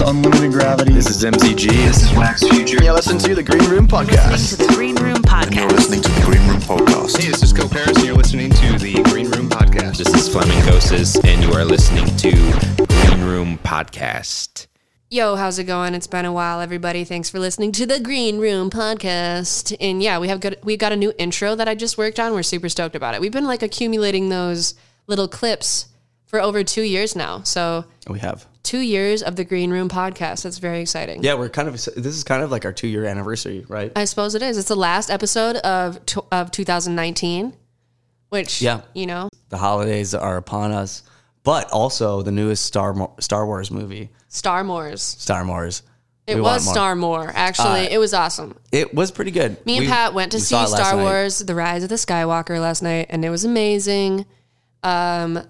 is Unlimited Gravity. This is MCG. This is Wax Future. You're listening to the Green Room Listening Podcast. to the Green Room And Podcast. you're listening to the Green Room Podcast. Hey, this is Co Paris, and you're listening to the Green Room Podcast. This is Flamingosis, and you are listening to Green Room Podcast. Yo, how's it going? It's been a while, everybody. Thanks for listening to the Green Room podcast. And yeah, we have good. We got a new intro that I just worked on. We're super stoked about it. We've been like accumulating those little clips for over two years now. So We have. Two years of the Green Room podcast. That's very exciting. Yeah, we're kind of. This is kind of like our two year anniversary, right? I suppose it is. It's the last episode of t- of 2019, which Yeah. you know, The holidays are upon us, but also the newest Star Mo- Star Wars movie, Star Wars. Star Wars. It We was. Star More. Actually, Uh, it was awesome. It was pretty good. Me and We- Pat went to we see Star night. Wars: The Rise of the Skywalker last night, and it was amazing. Um,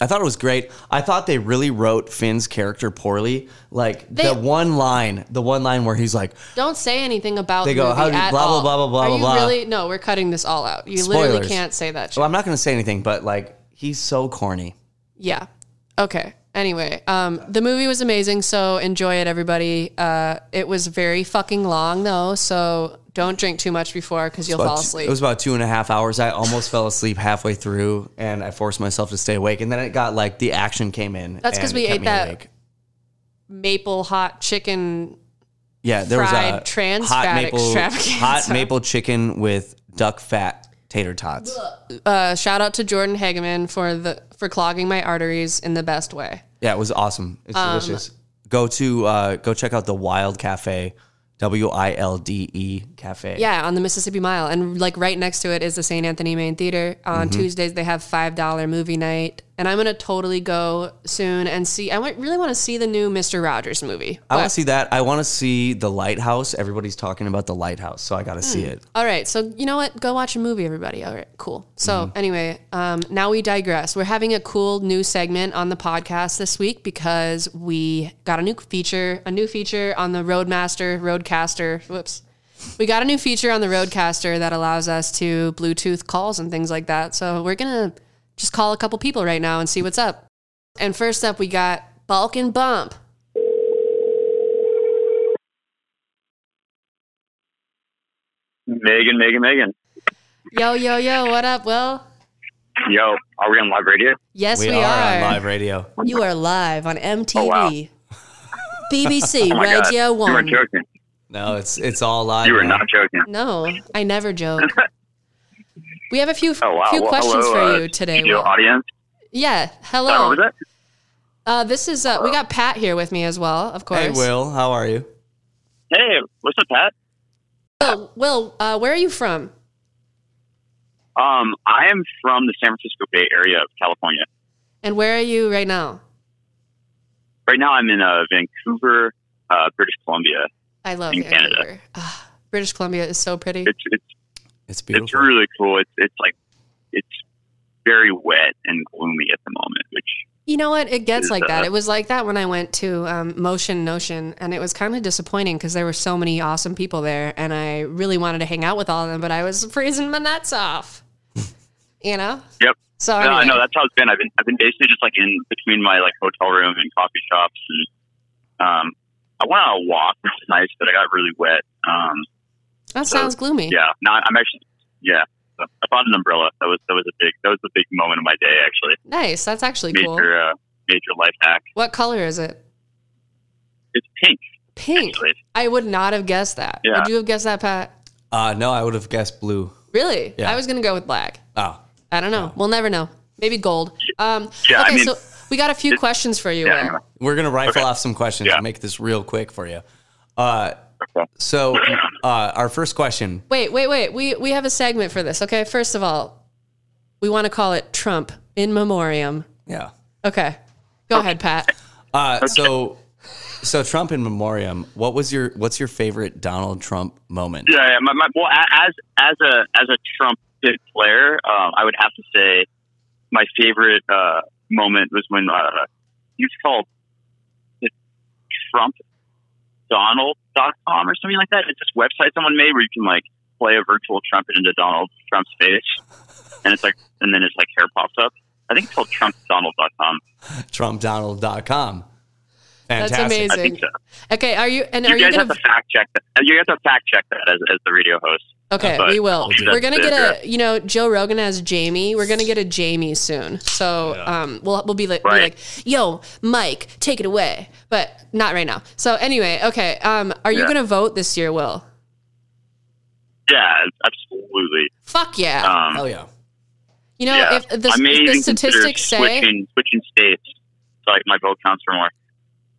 I thought it was great. I thought they really wrote Finn's character poorly. Like They- the one line, the one line where he's like, Don't say anything about They the go, movie "How do you- at blah, blah, all. blah, blah, blah, Are blah, you blah." really? No, we're cutting this all out. You literally Spoilers. can't say that shit. "Well, I'm not going to say anything, but like he's so corny." yeah. Okay. Anyway, um, the movie was amazing, so enjoy it, everybody. Uh, it was very fucking long though, so don't drink too much before because you'll About fall two- asleep. It was about two and a half hours. I almost fell asleep halfway through, and I forced myself to stay awake. And then it got like the action came in. That's because we ate that awake. Maple hot chicken. Yeah, there was a trans hot fat maple, hot maple chicken with duck fat tater tots. Uh, shout out to Jordan Hageman for the for clogging my arteries in the best way. Yeah, it was awesome. It's Um, delicious. Go to uh, go check out the Wilde Cafe, W I L D E Cafe. Yeah, on the Mississippi Mile, and like right next to it is the St. Anthony Main Theater. On Mm-hmm. Tuesdays they have five dollar movie night, and I'm gonna totally go soon and see. I really want to see the new Mister Rogers movie. I want to see that. I want to see the lighthouse. Everybody's talking about the lighthouse, so I got to see it. All right, so you know what? Go watch a movie, everybody. All right, cool. So Mm-hmm. anyway, um, now we digress. We're having a cool new segment on the podcast this week because we got a new feature, a new feature on the Roadmaster, Rodecaster. Whoops. We got a new feature on the Rodecaster that allows us to Bluetooth calls and things like that. So we're gonna just call a couple people right now and see what's up. And first up, we got Bulk and Bump. Megan, Megan, Megan. Yo, yo, yo, what up, Will? Yo, are we on live radio? Yes, we, we are. are on live radio. You are live on MTV. Oh, wow. BBC Oh my God. Radio You 1. weren't joking. No, it's it's all live. You were now. not joking. No, I never joke. we have a few Oh wow. few Well, questions hello, for uh, you today. studio Will. audience. Yeah, Sorry, hello. what was that? Uh, this is uh, we got Pat here with me as well, of course. Hey, Will, how are you? Hey, what's up, Pat? Will, Will uh, where are you from? Um, I am from the San Francisco Bay Area of California. And where are you right now? Right now, I'm in uh, Vancouver, uh, British Columbia. I love In Vancouver. Canada. Ah, British Columbia is so pretty. It's it's It's beautiful. it's really cool. It's it's like it's very wet and gloomy at the moment, which You know what? It gets is, like that. uh, It was like that when I went to um, Motion Notion, and it was kind of disappointing because there were so many awesome people there, and I really wanted to hang out with all of them, but I was freezing my nuts off. you know? Yep. So No, I anyway. know that's how it's been. I've been I've been basically just like in between my like hotel room and coffee shops, and um, I went on a walk, which was nice, but I got really wet. Um, that so, sounds gloomy. yeah, no, I'm actually yeah. So I bought an umbrella. That was that was a big that was the big moment of my day actually. Nice. That's actually Major cool. uh, major life hack. What color is it? It's pink. Pink. Actually. I would not have guessed that. Yeah. Would you have guessed that, Pat? Uh, no, I would have guessed blue. Really? Yeah. I was going to go with black. Oh, I don't know. We'll never know. Maybe gold. Um, Yeah, I okay, mean, so we got a few questions for you. Yeah. We're gonna rifle Okay. off some questions Yeah. and make this real quick for you. Uh, Okay. so, uh, our first question. Wait, wait, wait. We we have a segment for this. Okay, first of all, we want to call it Trump in memoriam. Yeah. Okay, go ahead, Pat. Uh, so, so Trump in memoriam. What was your what's your favorite Donald Trump moment? Yeah, yeah my, my, well, as as a as a Trump player, um, I would have to say my favorite uh, moment was when uh, he was called the TrumpDonald.com or something like that. It's this website someone made where you can like play a virtual trumpet into Donald Trump's face, and it's like, and then it's like hair pops up. I think it's called TrumpDonald.com. TrumpDonald.com. That's Fantastic. I amazing. think so. Okay, are you and You are you guys gonna have to fact check that. You have to fact check that as, as the radio host. Okay, But we will. that's We're gonna it, get a you know Joe Rogan has Jamie. We're gonna get a Jamie soon. So um, we'll we'll be like, be like, yo, Mike, take it away, but not right now. So anyway, okay. Um, are you Yeah. gonna vote this year, Will? Yeah, absolutely. Fuck yeah. Um, Hell yeah. you know, yeah. if the, I may the even consider statistics say switching, switching states so like my vote counts for more.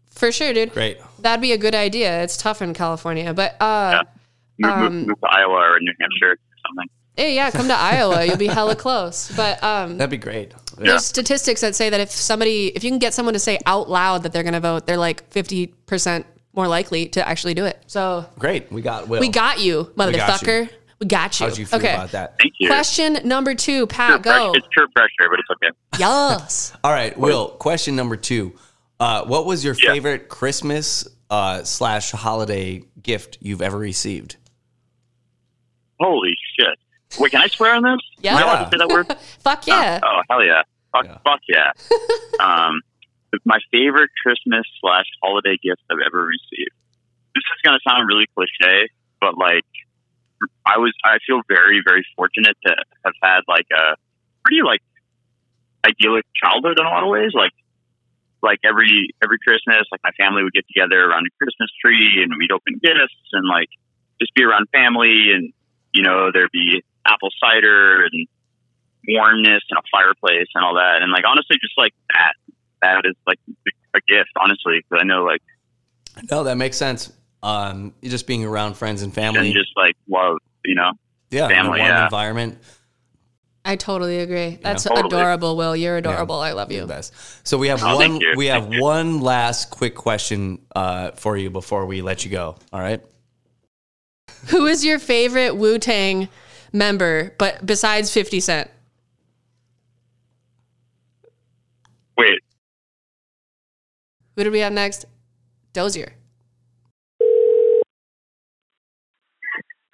for sure, dude, Great. that'd be a good idea. It's tough in California, but uh, Move, Um, move, move to Iowa or New Hampshire or something. hey, yeah, come to Iowa. You'll be hella close. But um, That'd be great. Yeah. there's statistics that say that if somebody if you can get someone to say out loud that they're going to vote they're like 50% more likely to actually do it so Great. We got Will. we got you motherfucker we got you How'd you feel okay about that? Thank you. question number two pat pressure- go It's pure pressure, but it's okay. yes All right, Will. Question number two. Uh, what was your Yeah. favorite Christmas uh, slash holiday gift you've ever received? Holy shit. Wait, can I swear on this? Yeah. Am I allowed to say that word? fuck yeah Oh, hell yeah. Fuck Yeah. fuck yeah. um, my favorite Christmas slash holiday gift I've ever received. This is gonna sound really cliche, but like I was I feel very, very fortunate to have had like a pretty like idyllic childhood in a lot of ways. Like like every every Christmas, like my family would get together around a Christmas tree and we'd open gifts and like just be around family and you know, there'd be apple cider and warmness and a fireplace and all that. And like honestly, just like that, that is like a gift, honestly, because I know like No, that makes sense. Um, just being around friends and family. and just like love, you know. yeah, family, in a warm yeah. environment. i totally agree that's Totally. adorable will you're adorable i love you best. So we have Oh, one. We have Thank you. one last quick question uh, for you before we let you go. All right. Who is your favorite wu-tang member but besides 50 cent Wait, who do we have next dozier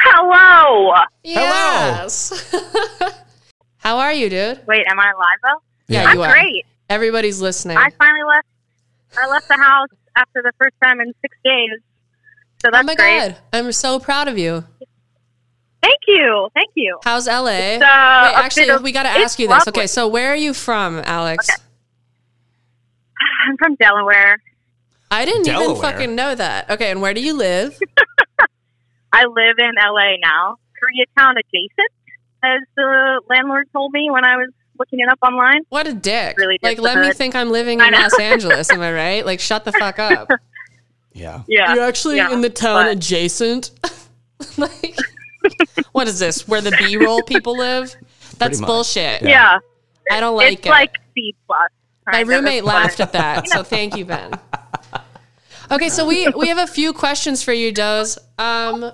Hello. yes how are you dude Wait, am I live though? yeah I'm you are great. everybody's listening I finally left. I left the house after the first time in six days. So that's oh my great. god i'm so proud of you Thank you. Thank you. how's la uh, wait actually of- we got to ask you this lovely. okay so where are you from alex Okay. I'm from Delaware. i didn't even fucking know that okay and where do you live I live in LA now. Koreatown adjacent, as the landlord told me when I was looking it up online. what a dick Really like let me think i'm living in los angeles am i right like shut the fuck up Yeah. Yeah. you're actually yeah, in the town but- adjacent like what is this where the b-roll people live that's bullshit Yeah. i don't like it's it like C plus. My roommate laughed at that, so thank you, Ben. Okay, so we we have a few questions for you, Doze. Um,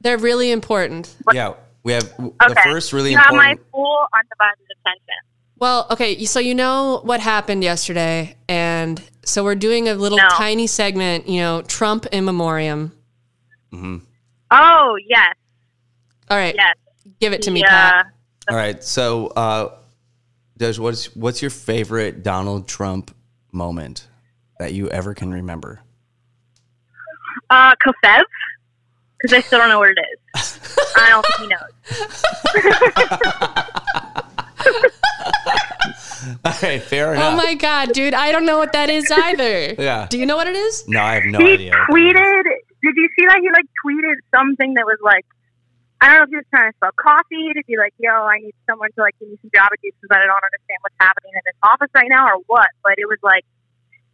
they're really important. Yeah. We have w- the Okay. first really you have my important. full undivided attention. Well, okay, so you know what happened yesterday, and so we're doing a little No. tiny segment, you know, Trump in memoriam. Oh yes, All right, yes. give it to me, Yeah. Pat. All right. So, uh, Doge, what's what's your favorite Donald Trump moment that you ever can remember? Uh, Covfefe, because I still don't know what it is. I don't think he knows. All right. Fair oh enough. Oh my god, dude, I don't know what that is either. Yeah. Do you know what it is? No, I have no he idea. tweeted. Did you see that? He like tweeted something that was like, I don't know if he was trying to sell coffee to be like, "Yo, I need someone to like give me some job advice because I don't understand what's happening in this office right now or what." But it was like,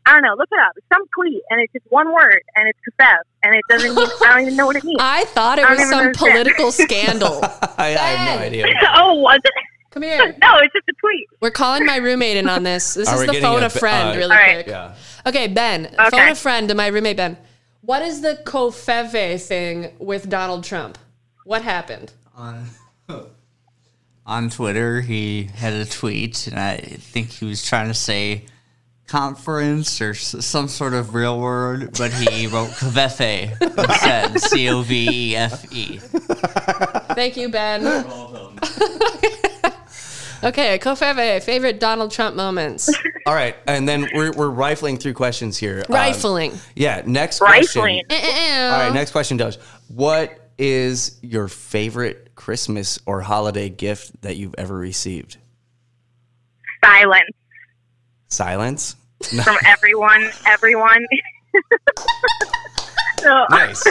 I don't know. Look it up. It's some tweet, and it's just one word, and it's Covfefe, and it doesn't. Mean, I don't even know what it means. I thought it I was some understand. political scandal. I, I have no idea. oh, was it? Come here. No, it's just a tweet. We're calling my roommate in on this. This Are is we the getting phone a a friend, uh, really All right. quick. Yeah. Okay, Ben, phone a friend to my roommate Ben. What is the Covfefe thing with Donald Trump? What happened? on on Twitter, he had a tweet, and I think he was trying to say conference or s- some sort of real word, but he wrote Covfefe instead. C O V E F E. Thank you, Ben. Okay, Covfefe, favorite Donald Trump moments. All right, and then we're, we're rifling through questions here. Um, Rifling. yeah, next Rifling. question. Eh, eh, eh. All right, next question, Doge. What is your favorite Christmas or holiday gift that you've ever received? Silence Silence. from everyone. Everyone. So- Nice,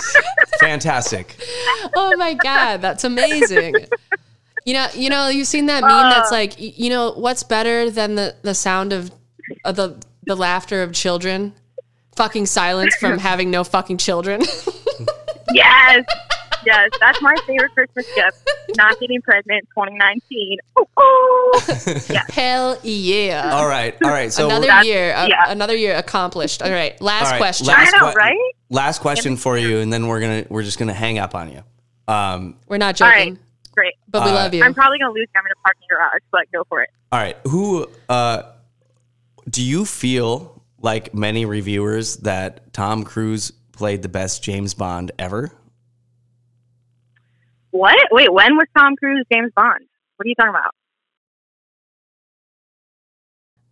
fantastic. oh my god, that's amazing. You know, you know, you've seen that meme that's like, you know, what's better than the the sound of, of the the laughter of children? Fucking silence from having no fucking children. Yes. Yes. That's my favorite Christmas gift. Not getting pregnant 2019. Ooh, ooh. Hell yeah. All right, all right. So another year, uh, yeah. another year accomplished. All right, last All right, question. last I know, que- right? Last question for you, and then we're gonna we're just gonna hang up on you. Um, We're not joking, right. Great. but we Uh, love you. I'm probably going to lose. I'm in a parking garage, but go for it. all right, who uh, do you feel like many reviewers that Tom Cruise played the best James Bond ever? What? Wait, when was Tom Cruise James Bond? What are you talking about?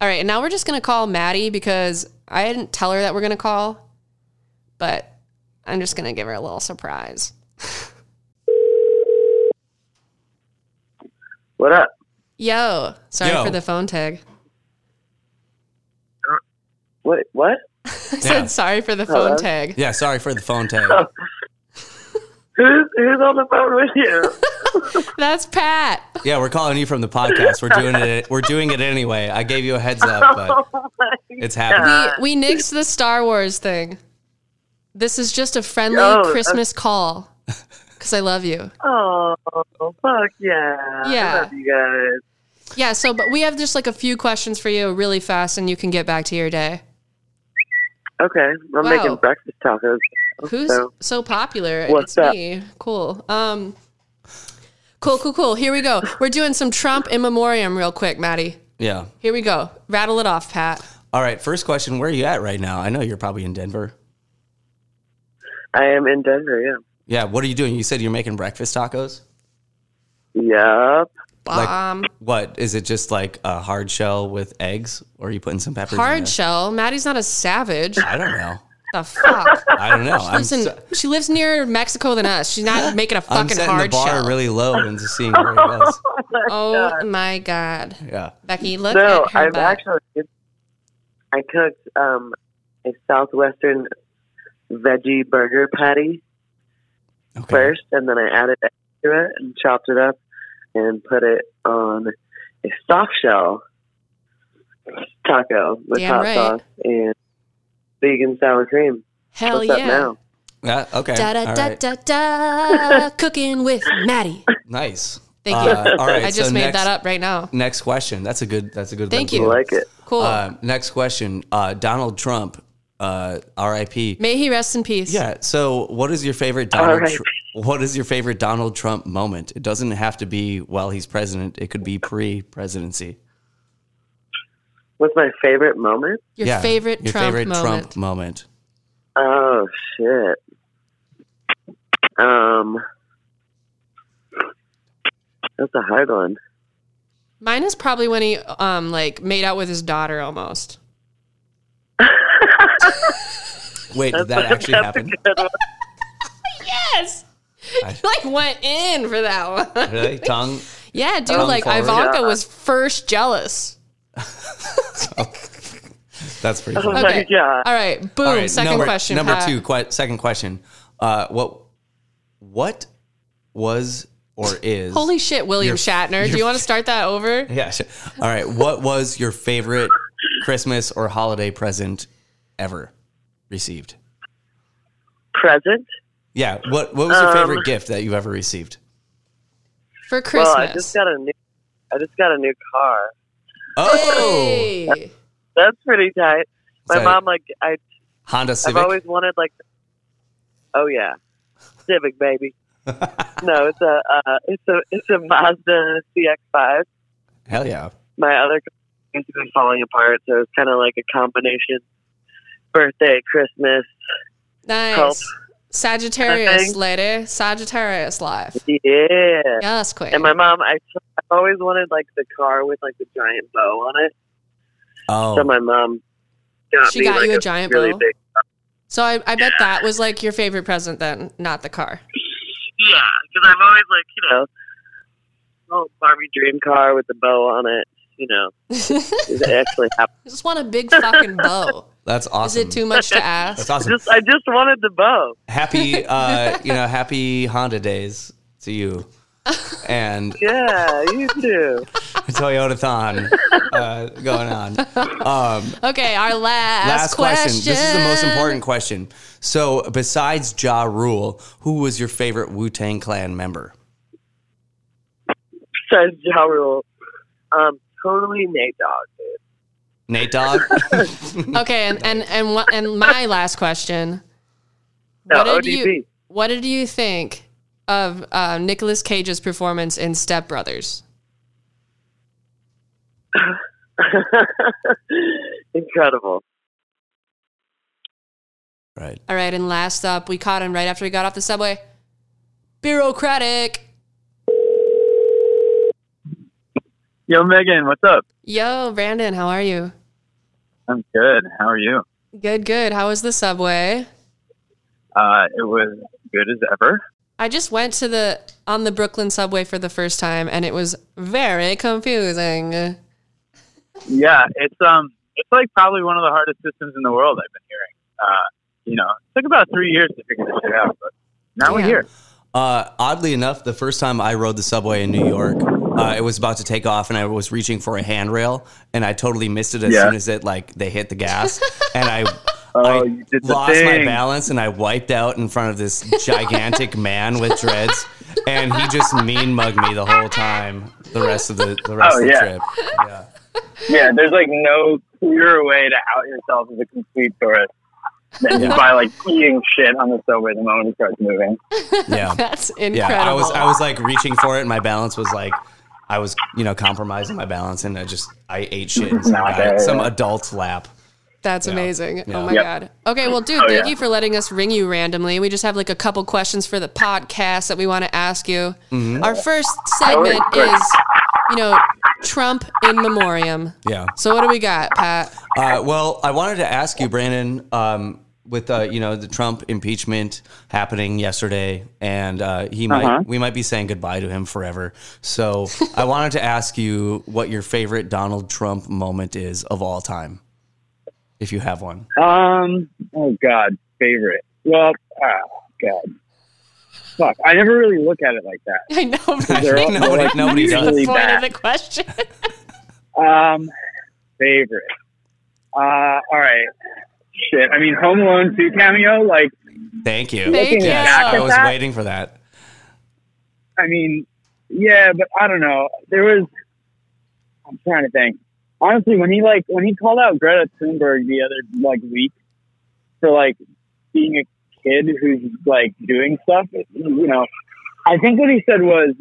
All right, and now we're just gonna call Maddie because I didn't tell her that we're gonna call, but I'm just gonna give her a little surprise. What up? Yo, sorry Yo. for the phone tag. What? What? I said sorry for the phone Hello? tag. Yeah, sorry for the phone tag. Who's who's on the phone with you? That's Pat. Yeah, we're calling you from the podcast. We're doing it. We're doing it anyway. I gave you a heads up, but it's happening. We we nixed the Star Wars thing. This is just a friendly Oh, uh, Christmas call because I love you. Oh, fuck yeah! Yeah. I love you guys. Yeah, so but we have just like a few questions for you really fast, and you can get back to your day. Okay, I'm Wow. making breakfast tacos. Who's So, so popular? What's it's that? me. Cool. Um, cool, cool, cool. Here we go. We're doing some Trump in memoriam real quick, Maddie. Yeah. Here we go. Rattle it off, Pat. All right. First question: Where are you at right now? I know you're probably in Denver. I am in Denver. Yeah. Yeah. What are you doing? You said you're making breakfast tacos. Yep. Bomb. What is it? Just like a hard shell with eggs, or are you putting some peppers? Hard there? shell. Maddie's not a savage. I don't know. The fuck. I don't know. She I'm, lives, in, se- she lives near Mexico than us. She's not making a I'm fucking setting hard the bar shell. really low and just seeing where it goes. oh my god, Yeah. Becky, look no, at her I've butt. actually I cooked um, a southwestern veggie burger patty Okay. first, and then I added eggs to it and chopped it up and put it on a soft shell taco with Damn hot right. sauce and vegan sour cream. Hell What's up yeah. now? Yeah. Okay. Da da All da right. da da. Cooking with Maddie. Nice. Thank Uh, you. all right. I just so made next, that up right now. Next question. That's a good. That's a good. Thank you. I like it. Cool. Uh, next question. Uh, Donald Trump, uh, R.I.P. May he rest in peace. Yeah. So, what is your favorite Donald? Tr- what is your favorite Donald Trump moment? It doesn't have to be while he's president. It could be pre-presidency. What's my favorite moment? Your Yeah, favorite your Trump favorite moment. Trump moment. Oh shit. Um, that's a hard one. Mine is probably when he um like made out with his daughter almost. Wait, did that actually happen? Yes. I- like went in for that one. Really? Tongue? Yeah, dude. Tongue like forward? Ivanka Yeah. was first jealous. That's pretty Oh funny. Okay. god. All right. Boom. All right, Second number, question. Number Pat. two. Que- second question. Uh, what? What was or is? Holy shit, William Your- Shatner. Do you want to start that over? Yeah. Sure. All right. What was your favorite Christmas or holiday present ever received? Present. Yeah. What What was your Um, favorite gift that you ever received? For Christmas. Well, I just got a new. I just got a new car. Oh, Hey. That's pretty tight. My that- mom like I. Honda Civic. I've always wanted like. Oh yeah, Civic baby. no, it's a uh, it's a it's a Mazda CX-5. Hell yeah. My other car basically falling apart. So it's kind of like a combination birthday, Christmas. Nice. Help. Sagittarius, Nothing. lady. Sagittarius life. Yeah. Yes, queen. And my mom, I, I've always wanted like the car with like the giant bow on it. Oh, So my mom got She me got like you a giant really bow? big. So I, I bet that was like your favorite present then, not the car. Yeah, because I've always like you know, oh Barbie dream car with the bow on it. You know, it actually happened. I just want a big fucking bow. that's awesome. Is it too much to ask? That's awesome. Just I just wanted the bow. happy, uh, you know, happy Honda days to you, and Yeah, you too. Toyotathon uh, going on. Um, Okay, our last, last question. question. This is the most important question. So, besides Ja Rule, who was your favorite Wu Tang Clan member? Says Ja Rule. Um, totally Nate Dogg, dude. Nate Dogg. Okay, and and and what? And my last question. No, what did ODB. you What did you think of uh, Nicolas Cage's performance in Step Brothers? Incredible. right. All right, and last up, we caught him right after he got off the subway. Bureaucratic. Yo, Megan, what's up? Yo, Brandon, how are you? I'm good. How are you? Good, good. How was the subway? Uh, it was good as ever. I just went to the on the Brooklyn subway for the first time, and it was very confusing. Yeah, it's um, it's like probably one of the hardest systems in the world. I've been hearing. Uh, you know, it took about three years to figure this shit out, but now we're here. Uh, oddly enough, the first time I rode the subway in New York, uh, it was about to take off, and I was reaching for a handrail, and I totally missed it as Yeah. soon as it like they hit the gas, and I. Oh, I you did the lost my thing. balance and I wiped out in front of this gigantic man with dreads, and he just mean mugged me the whole time. The rest of the the rest Oh, of the yeah. trip. Yeah. Yeah, there's like no clearer way to out yourself as a complete tourist than just by like eating shit on the subway the moment it starts moving. Yeah. That's incredible. Yeah, I was I was like reaching for it, and my balance was like, I was you know compromising my balance, and I just I ate shit in some, Not guy, some yeah. adult's lap. That's Yeah. amazing. Yeah. Oh my Yep. god. Okay, well, dude, Oh, thank yeah. you for letting us ring you randomly. We just have like a couple questions for the podcast that we want to ask you. Mm-hmm. Our first segment great. is, you know, Trump in memoriam. Yeah. So what do we got, Pat? Uh, well, I wanted to ask you, Brandon, um, with uh, you know the Trump impeachment happening yesterday, and uh, he might Uh-huh. we might be saying goodbye to him forever. So I wanted to ask you what your favorite Donald Trump moment is of all time, if you have one. Um. Oh God, favorite. Well, oh God. Fuck. I never really look at it like that. I know. They're all- Right? Nobody- like, nobody does. That's really the point of the question. Um, favorite. Uh, all right. Shit. I mean, Home Alone 2 cameo, like, Thank you. Thank you. back I was that, waiting for that. I mean, yeah, but I don't know. There was, I'm trying to think. Honestly, when he, like, when he called out Greta Thunberg the other, like, week for, like, being a kid who's, like, doing stuff, you know, I think what he said was,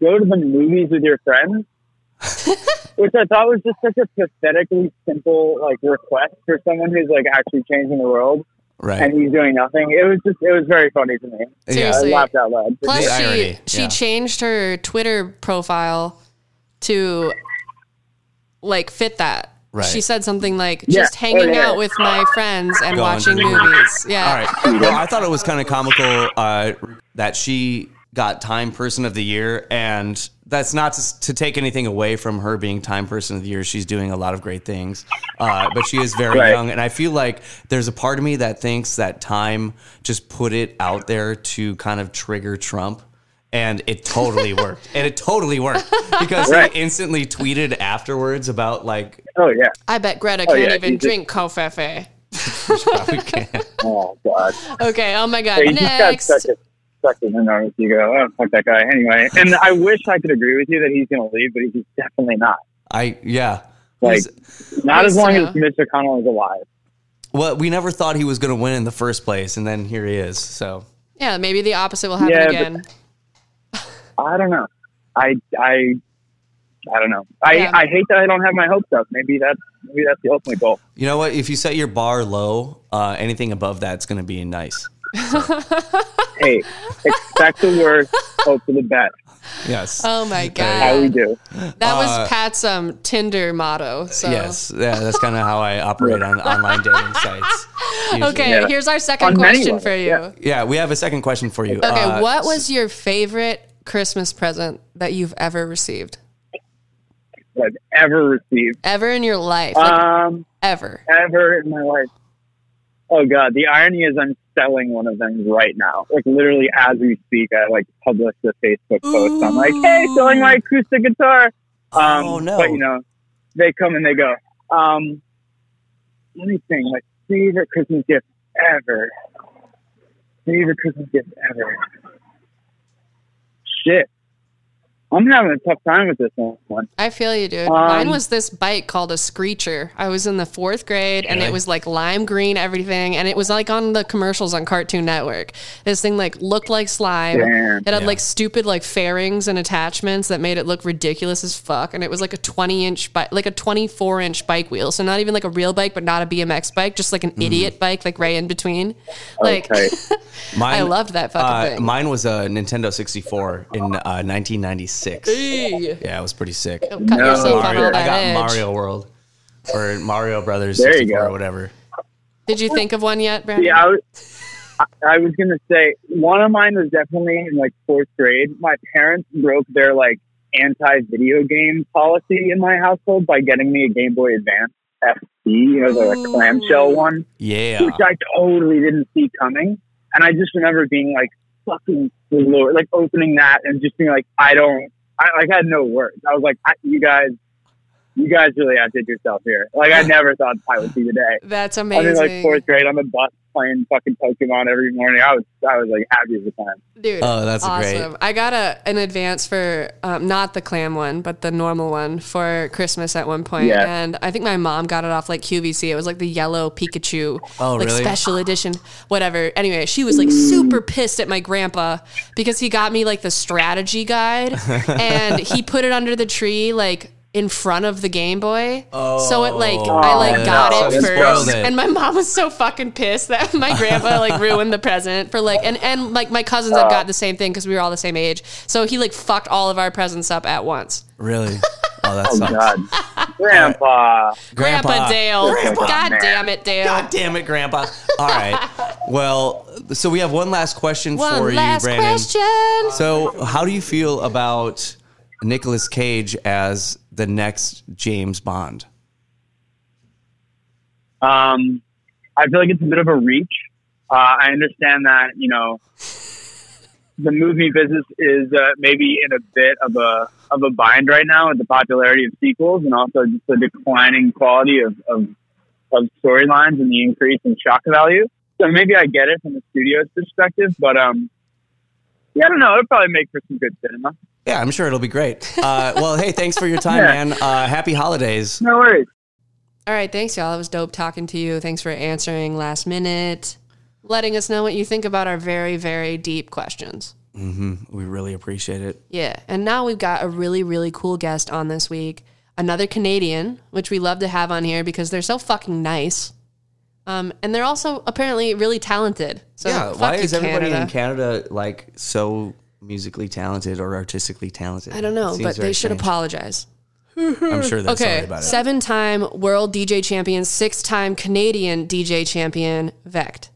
go to the movies with your friends. Which I thought was just such a pathetically simple like request for someone who's like actually changing the world, Right. and he's doing nothing. It was just it was very funny to me. Seriously. I laughed out loud. Plus, The she irony, she yeah. changed her Twitter profile to like fit that. Right. She said something like Yeah. just hanging Oh, yeah. out with my friends and Going watching movies. Yeah. All right. Well, I thought it was kind of comical uh, that she got Time Person of the Year, and that's not to, to take anything away from her being Time Person of the Year. She's doing a lot of great things, uh, but she is very Right. young, and I feel like there's a part of me that thinks that Time just put it out there to kind of trigger Trump. And it totally worked. And it totally worked because Right. he instantly tweeted afterwards about like Oh yeah. I bet Greta Oh, can't yeah, even he's a- drink coffee. Oh god. Okay. Oh my God. Yeah, he just got Next. such a such an enormous ego. Oh fuck that guy. Anyway, and I wish I could agree with you that he's going to leave, but he's definitely not. I yeah. Like He's- not as long to as Mitch McConnell is alive. Well, we never thought he was going to win in the first place, and then here he is. So Yeah. Maybe the opposite will happen Yeah, again. I don't know. I I I don't know. I Yeah. I hate that I don't have my hopes up. Maybe that's maybe that's the ultimate goal. You know what? If you set your bar low, uh, anything above that's going to be nice. Hey, expect the worst, hope for the best. Yes. Oh my god. How we do. That Uh, was Pat's um Tinder motto. So Yes. Yeah, that's kind of how I operate on online dating sites. usually. Okay, Yeah. here's our second On question for you. yeah. Yeah, we have a second question for you. Okay, Uh, what was your favorite Christmas present that you've ever received? I've ever received. Ever in your life? Like, Um, ever. ever in my life. Oh god, the irony is I'm selling one of them right now. Like literally as we speak, I like published a Facebook post. I'm like, hey, selling my acoustic guitar. Um, Oh, no. But you know, they come and they go. Um, let me think. My favorite Christmas gift ever. Favorite Christmas gift ever. Shit. I'm having a tough time with this one. I feel you, dude. Um, Mine was this bike called a Screecher. I was in the fourth grade, and Really? it was like lime green, everything, and it was like on the commercials on Cartoon Network. This thing like looked like slime. Damn. It had Yeah. like stupid like fairings and attachments that made it look ridiculous as fuck. And it was like a 20 inch bike, like a 24 inch bike wheel. So not even like a real bike, but not a BMX bike, just like an idiot bike, like right in between. Like Okay. Mine, I loved that fucking uh, thing. Mine was a Nintendo 64 in uh, 1996. Hey. Yeah, it was pretty sick. Cut No yourself on shit. all I got edge. Mario World or Mario Brothers There you go. or whatever. Did you think of one yet, Brandon? Yeah, I was, I, I was gonna say one of mine was definitely in like fourth grade. My parents broke their like anti-video game policy in my household by getting me a Game Boy Advance SP, you know, the like, clamshell one, Yeah. which I totally didn't see coming. And I just remember being like fucking floored, like opening that and just being like, I don't, I like had no words. I was like, I, you guys, you guys really outdid yourself here. Like I never thought I would see the day. That's amazing. I'm amazing. in like fourth grade on the bus playing fucking Pokemon every morning. I was I was like happy as a time. Dude, Oh, that's awesome. great. I got a an advance for um, not the clam one, but the normal one for Christmas at one point, Yeah. and I think my mom got it off like QVC. It was like the yellow Pikachu, Oh, like really? special edition, whatever. Anyway, she was like super pissed at my grandpa because he got me like the strategy guide, and he put it under the tree like. In front of the Game Boy, so it like I oh. like Oh, got no, it it first, it. and my mom was so fucking pissed that my grandpa like ruined the present for like and and like my cousins had got the same thing because we were all the same age. So he like fucked all of our presents up at once. Really? Oh, that Oh sucks. God, Grandpa. Grandpa, Dale. Grandpa, God man. damn it, Dale. God damn it, Grandpa. All right. Well, so we have one last question One for you, last Brandon. question. So, how do you feel about Nicolas Cage as the next James Bond? Um, I feel like it's a bit of a reach. Uh, I understand that you know the movie business is uh, maybe in a bit of a of a bind right now with the popularity of sequels and also just the declining quality of of, of storylines and the increase in shock value. So maybe I get it from the studio's perspective, but um, yeah, I don't know. It'll probably make for some good cinema. Yeah, I'm sure it'll be great. Uh, well, hey, thanks for your time, Yeah. man. Uh, happy holidays. No worries. All right, thanks y'all. It was dope talking to you. Thanks for answering last minute, letting us know what you think about our very very deep questions. hmm We really appreciate it. Yeah. And now we've got a really, really cool guest on this week. Another Canadian, which we love to have on here because they're so fucking nice. Um, and they're also apparently really talented. So yeah, fuck why you, is everybody Canada. in Canada like so musically talented or artistically talented? I don't know, but very they should strange. apologize. I'm sure they're sorry okay, about it. seven time world DJ champion, six time Canadian DJ champion, Vekked.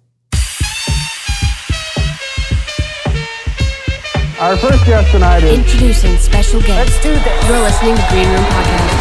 Our first guest tonight is Introducing special guest. Let's do this. You're listening to Green Room Podcast.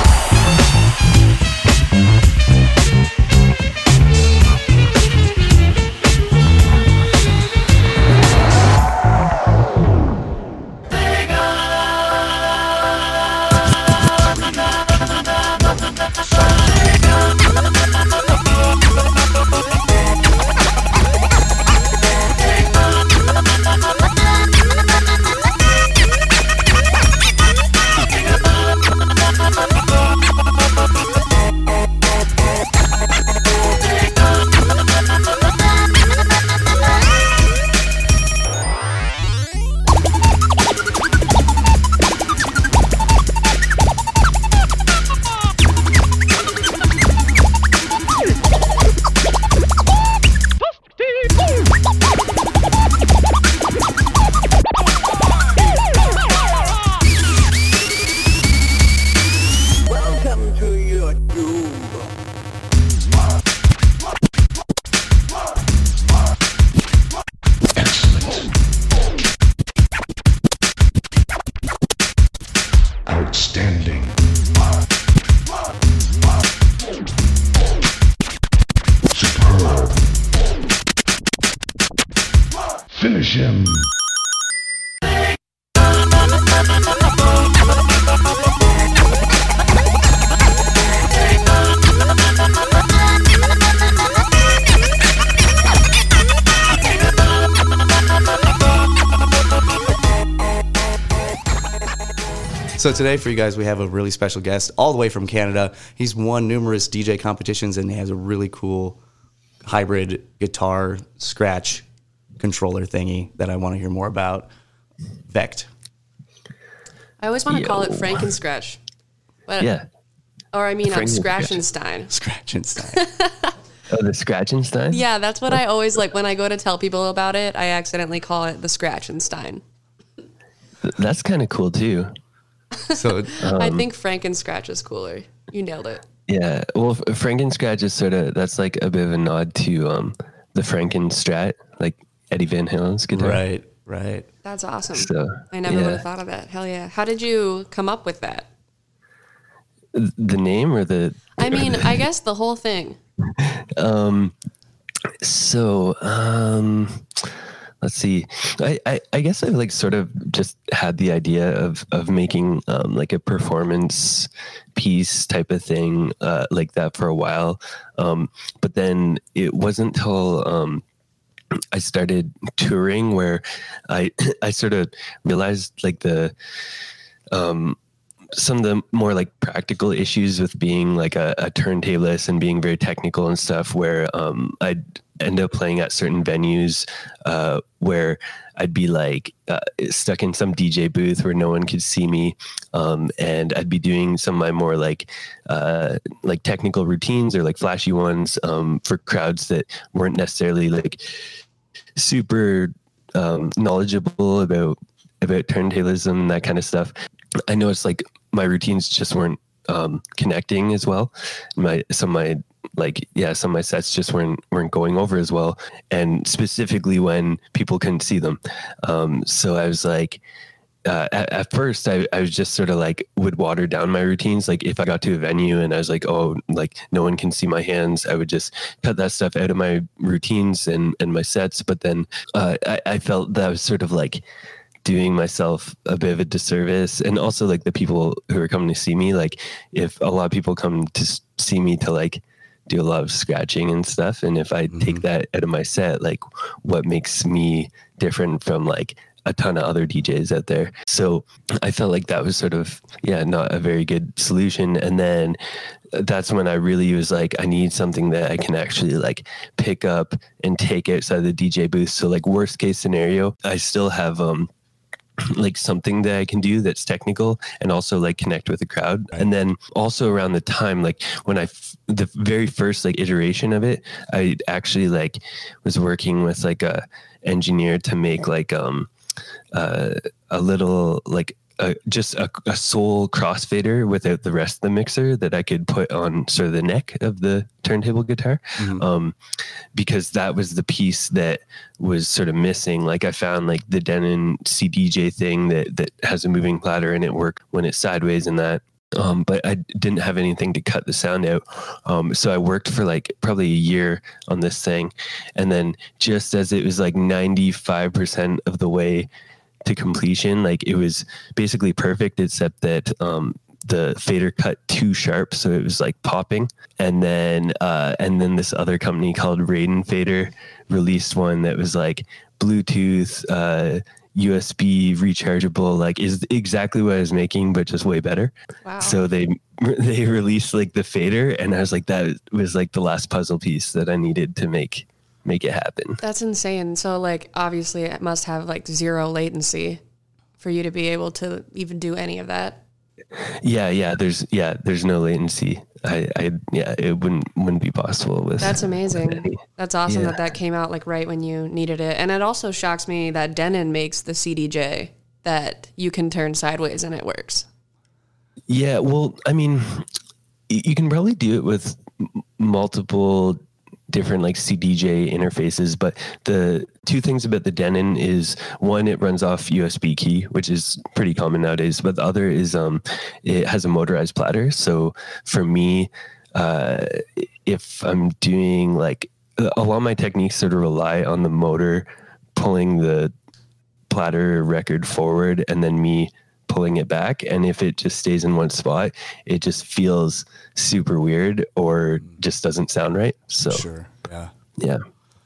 So today for you guys, we have a really special guest all the way from Canada. He's won numerous DJ competitions and he has a really cool hybrid guitar scratch controller thingy that I want to hear more about. Vekked. I always want to call it Frankenscratch. But, Yeah. Or I mean, uh, Franken Scratchenstein. Scratchenstein. Oh, the Scratchenstein? Yeah, that's what I always like when I go to tell people about it. I accidentally call it the Scratchenstein. That's kind of cool too. So I think Frankenscratch is cooler. You nailed it. Yeah. Well, Frankenscratch is sort of that's like a bit of a nod to um the Frankenstrat, like Eddie Van Halen's guitar. Right, right. That's awesome. So, I never yeah. would have thought of that. Hell yeah. How did you come up with that? The name or the I mean, I guess the whole thing. um so um let's see. I, I i guess i've like sort of just had the idea of of making um like a performance piece type of thing uh like that for a while. Um but then it wasn't till um I started touring where I I sort of realized like the um some of the more like practical issues with being like a, a turntablist and being very technical and stuff where um, I'd end up playing at certain venues uh, where I'd be like uh, stuck in some DJ booth where no one could see me um, and I'd be doing some of my more like uh, like technical routines or like flashy ones um, for crowds that weren't necessarily like super um, knowledgeable about about turntablism and that kind of stuff. I noticed like my routines just weren't um, connecting as well. My some of my like yeah some of my sets just weren't weren't going over as well, and specifically when people couldn't see them. Um, so I was like. Uh, at, at first, I, I was just sort of like would water down my routines. Like if I got to a venue and I was like, oh, like no one can see my hands, I would just cut that stuff out of my routines and, and my sets. But then uh, I, I felt that was sort of like doing myself a bit of a disservice and also like the people who are coming to see me like if a lot of people come to see me to like do a lot of scratching and stuff and if i take that out of my set like what makes me different from like a ton of other DJs out there. So I felt like that was sort of yeah, not a very good solution and then that's when I really was like, I need something that I can actually like pick up and take outside the DJ booth. So like worst case scenario, I still have um like something that I can do that's technical and also like connect with the crowd. And then also around the time, like when I, f- the very first like iteration of it, I actually like was working with like a engineer to make like, um, uh, a little like a, just a, a sole crossfader without the rest of the mixer that I could put on sort of the neck of the turntable guitar. Um, because that was the piece that was sort of missing. Like I found like the Denon CDJ thing that, that has a moving platter and it worked when it's sideways and that. Um, but I didn't have anything to cut the sound out. Um, so I worked for like probably a year on this thing. And then just as it was like 95% of the way to completion, like it was basically perfect, except that um, the fader cut too sharp, so it was like popping. And then uh, and then this other company called Raiden Fader released one that was like Bluetooth, uh, USB rechargeable, like is exactly what I was making, but just way better. Wow. So they they released like the fader, and I was like, that was like the last puzzle piece that I needed to make make it happen. That's insane. So, like, obviously, it must have like zero latency for you to be able to even do any of that. Yeah, yeah. There's yeah, there's no latency. I, I yeah, it wouldn't wouldn't be possible with. That's amazing. That's awesome Yeah. that that came out like right when you needed it. And it also shocks me that Denon makes the CDJ that you can turn sideways and it works. Yeah, well, I mean, you can probably do it with multiple different like CDJ interfaces, but the two things about the Denon is one, it runs off USB key, which is pretty common nowadays, but the other is um, it has a motorized platter. So for me, uh, if I'm doing like a lot of my techniques sort of rely on the motor pulling the platter record forward and then me pulling it back. And if it just stays in one spot, it just feels super weird or just doesn't sound right. So Sure. Yeah. yeah.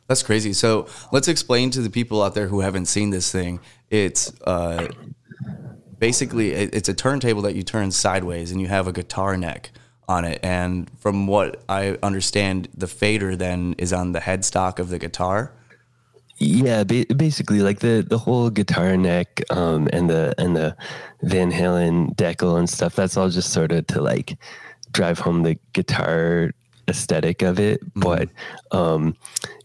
That's crazy. So let's explain to the people out there who haven't seen this thing. It's uh, basically it's a turntable that you turn sideways, and you have a guitar neck on it. And from what I understand, the fader then is on the headstock of the guitar. Yeah, ba- basically, like the the whole guitar neck um, and the and the Van Halen decal and stuff. That's all just sort of to like drive home the guitar aesthetic of it. But um,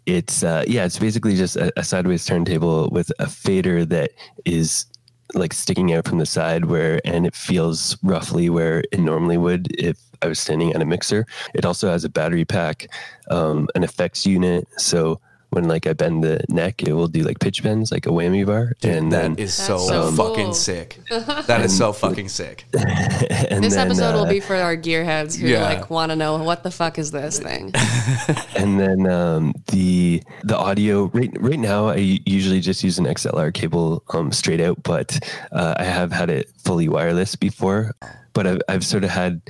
it's uh, yeah, it's basically just a, a sideways turntable with a fader that is like sticking out from the side where and it feels roughly where it normally would if I was standing at a mixer. It also has a battery pack, um, an effects unit, so when like I bend the neck, it will do like pitch bends, like a whammy bar. and that then is so, um, fucking sick. That is so fucking sick. and this then, episode will uh, be for our gearheads who Yeah. like want to know what the fuck is this thing. and then um, the the audio right right now I usually just use an XLR cable um, straight out, but uh, I have had it fully wireless before. But I've I've sort of had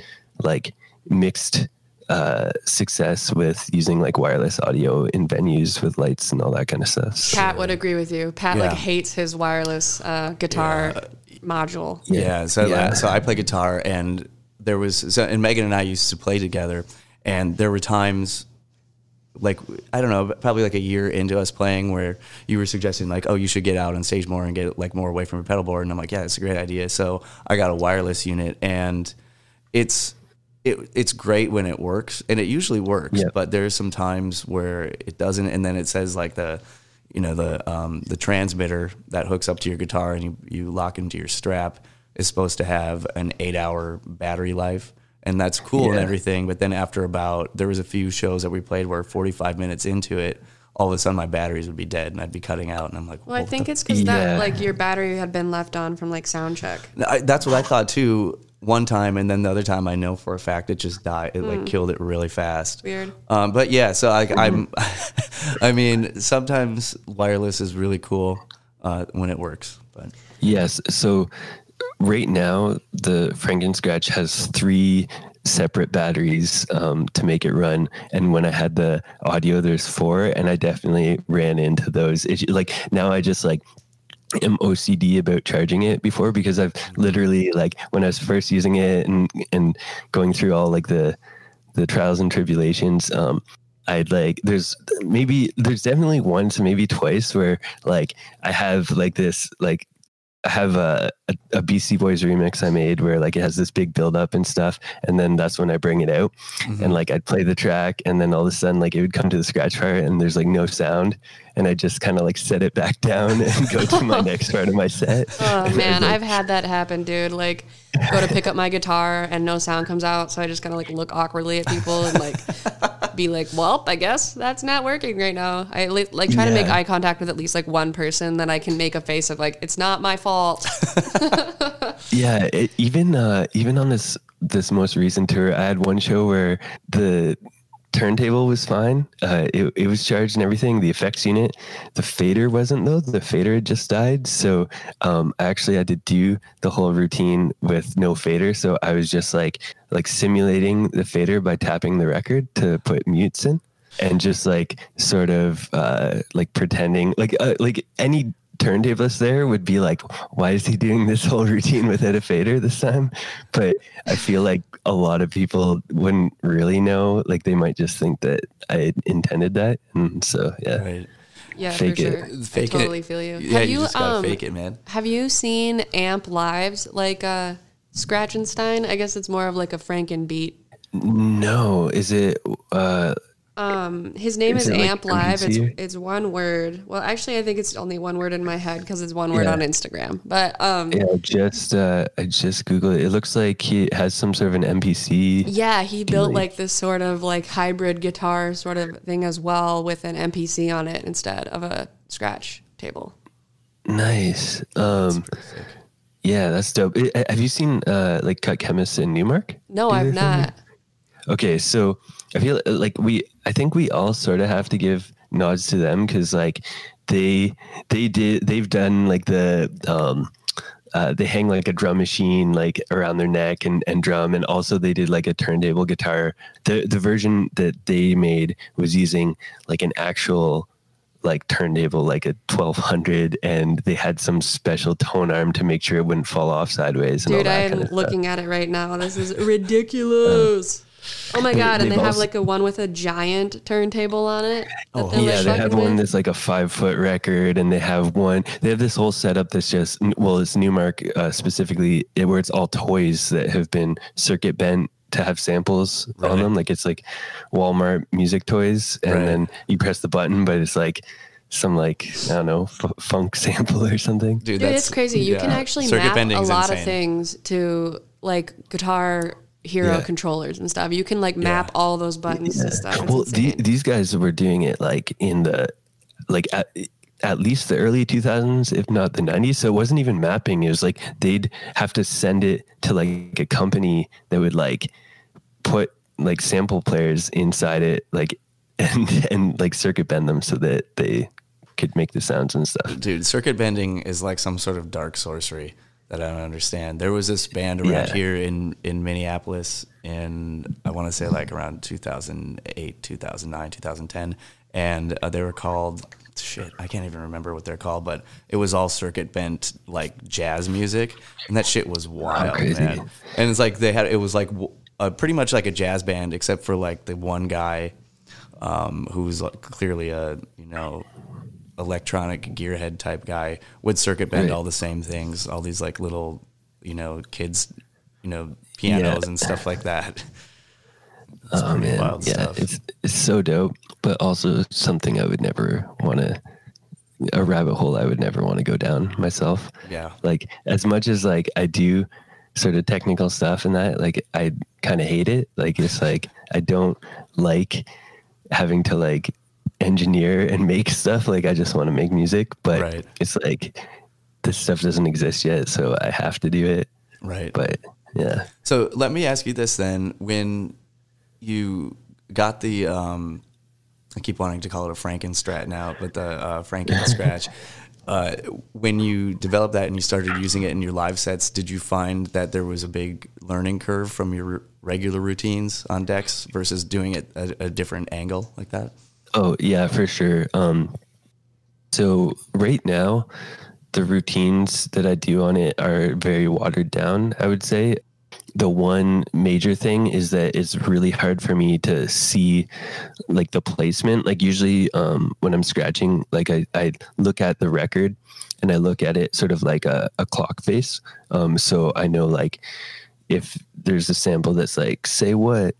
like mixed uh, success with using like wireless audio in venues with lights and all that kind of stuff. Pat would agree with you. Pat Yeah. like hates his wireless uh, guitar module. Yeah. so Yeah. so I play guitar, and there was so, and Megan and I used to play together, and there were times. Like I don't know, probably like a year into us playing, where you were suggesting like, oh, you should get out on stage more and get like more away from your pedal board, and I'm like, yeah, that's a great idea. So I got a wireless unit, and it's it, it's great when it works, and it usually works. Yeah. But there's some times where it doesn't, and then it says like the, you know, the um, the transmitter that hooks up to your guitar and you you lock into your strap is supposed to have an eight hour battery life, and that's cool and everything. But then after about there was a few shows that we played where 45 minutes into it. All of a sudden, my batteries would be dead, and I'd be cutting out, and I'm like, Well, I think the it's because Yeah. that like your battery had been left on from like sound check. I, that's what I thought too. One time, and then the other time, I know for a fact it just died. It like killed it really fast. Weird. Um, but yeah, so I, I'm. I mean, sometimes wireless is really cool uh, when it works. But Yes. So right now, the Frankenscratch has three separate batteries um, to make it run. And when I had the audio, there's four, and I definitely ran into those issues. Like now, I just like am OCD about charging it before because I've literally like when I was first using it and and going through all like the the trials and tribulations. Um, I'd like there's maybe there's definitely once maybe twice where like I have like this like I have a, a, a Beastie Boys remix I made where like it has this big build up and stuff, and then that's when I bring it out, mm-hmm. and like I'd play the track, and then all of a sudden like it would come to the scratch part, and there's like no sound, and I just kind of like set it back down and go to my next part of my set. Oh man, I've had that happen, dude. Like, go to pick up my guitar and no sound comes out, so I just kind of like look awkwardly at people and like be like, "Well, I guess that's not working right now." I like try to make eye contact with at least like one person, then I can make a face of like, "It's not my fault." Yeah, it, even uh, even on this this most recent tour, I had one show where the turntable was fine. Uh, it, it was charged and everything. The effects unit, the fader wasn't though. The fader had just died, so um, I actually had to do the whole routine with no fader. So I was just like like simulating the fader by tapping the record to put mutes in. And just like sort of uh, like pretending like uh, like any turntablist there would be like, why is he doing this whole routine without a fader this time? But I feel like a lot of people wouldn't really know. Like they might just think that I intended that. And so, yeah. right, Yeah, Fake for it. Fake I it. totally feel you. Yeah, have you you, just gotta um, fake it, man. Have you seen Amp Lives like uh, Scratchenstein? I guess it's more of like a Franken beat. No, is it, uh, Um, his name Is is, like, Amp Live. It's it's one word. Well, actually, I think it's only one word in my head because it's one word Yeah. on Instagram. But um, yeah, I just, uh, I just Googled it. It looks like he has some sort of an MPC. yeah, he built Really? like this sort of like hybrid guitar sort of thing as well with an MPC on it instead of a scratch table. Nice. Um, yeah, that's dope. Have you seen, uh, like Cut Chemist in Nu-Mark? No, I've their thing? not. Okay, so I feel like we, I think we all sort of have to give nods to them because like they they did they've done like the um uh, they hang like a drum machine like around their neck and, and drum and also they did like a turntable guitar the the version that they made was using like an actual like turntable like a 1200 and they had some special tone arm to make sure it wouldn't fall off sideways and all Dude, i'm of stuff. looking at it right now. This is ridiculous. Oh my they- god! And they they've like a one with a giant turntable on it. Oh, they're, like, yeah, they have one with. that's like a five foot record, and they have one. They have this whole setup that's just well, it's Nu-Mark uh, specifically, where it's all toys that have been circuit bent to have samples on them. Like it's like Walmart music toys, and Right. then you press the button, but it's like some like I don't know f- funk sample or something. Dude, it's crazy. You can actually map a lot of things to like guitar hero Yeah. controllers and stuff. You can like map all those buttons and stuff. It's well, the, these guys were doing it like in the like at, at least the early 2000s, if not the 90s. So it wasn't even mapping. It was like they'd have to send it to like a company that would like put like sample players inside it, like and and like circuit bend them so that they could make the sounds and stuff. Dude, circuit bending is like some sort of dark sorcery that I don't understand. There was this band around Yeah. here in, in Minneapolis in, I want to say like around 2008, 2009, 2010. And uh, they were called, shit, I can't even remember what they're called, but it was all circuit bent like jazz music. And that shit was wild, man. And it's like they had, it was like uh, pretty much like a jazz band, except for like the one guy um, who's like clearly a, you know, electronic gearhead type guy would circuit bend Right. all the same things, all these like little, you know, kids, you know, pianos Yeah. and stuff like that. It's oh man, yeah, stuff. it's it's so dope, but also something I would never want to a rabbit hole I would never want to go down myself. Yeah. Like as much as like I do sort of technical stuff and that, like I kind of hate it. Like it's like I don't like having to like engineer and make stuff. Like I just want to make music, but Right. it's like this stuff doesn't exist yet, so I have to do it. Right. But yeah. So let me ask you this then: when you got the, um, I keep wanting to call it a Frankenstrat now, but the uh, Frankenscratch. Uh, when you developed that and you started using it in your live sets, did you find that there was a big learning curve from your regular routines on decks versus doing it at a different angle like that? Oh yeah, for sure. Um, so right now, the routines that I do on it are very watered down. I would say the one major thing is that it's really hard for me to see like the placement. Like usually, um, when I'm scratching, like I, I look at the record and I look at it sort of like a, a clock face. Um, so I know like if there's a sample that's like say what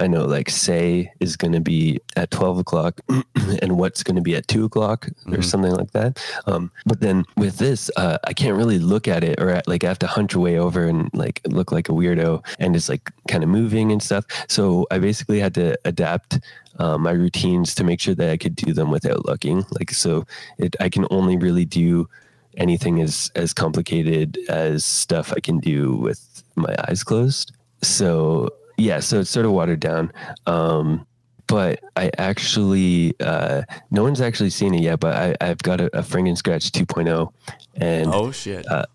I know like say is going to be at 12 o'clock and what's going to be at 2 o'clock or Mhm. something like that. Um, but then with this, uh, I can't really look at it or like I have to hunch way over and like look like a weirdo and it's like kind of moving and stuff. So I basically had to adapt uh, my routines to make sure that I could do them without looking. Like, so it, I can only really do anything as, as complicated as stuff I can do with my eyes closed. So yeah, so it's sort of watered down. Um, but I actually, uh, no one's actually seen it yet, but I, I've got a, a Frankenscratch 2.0 and Oh shit! uh,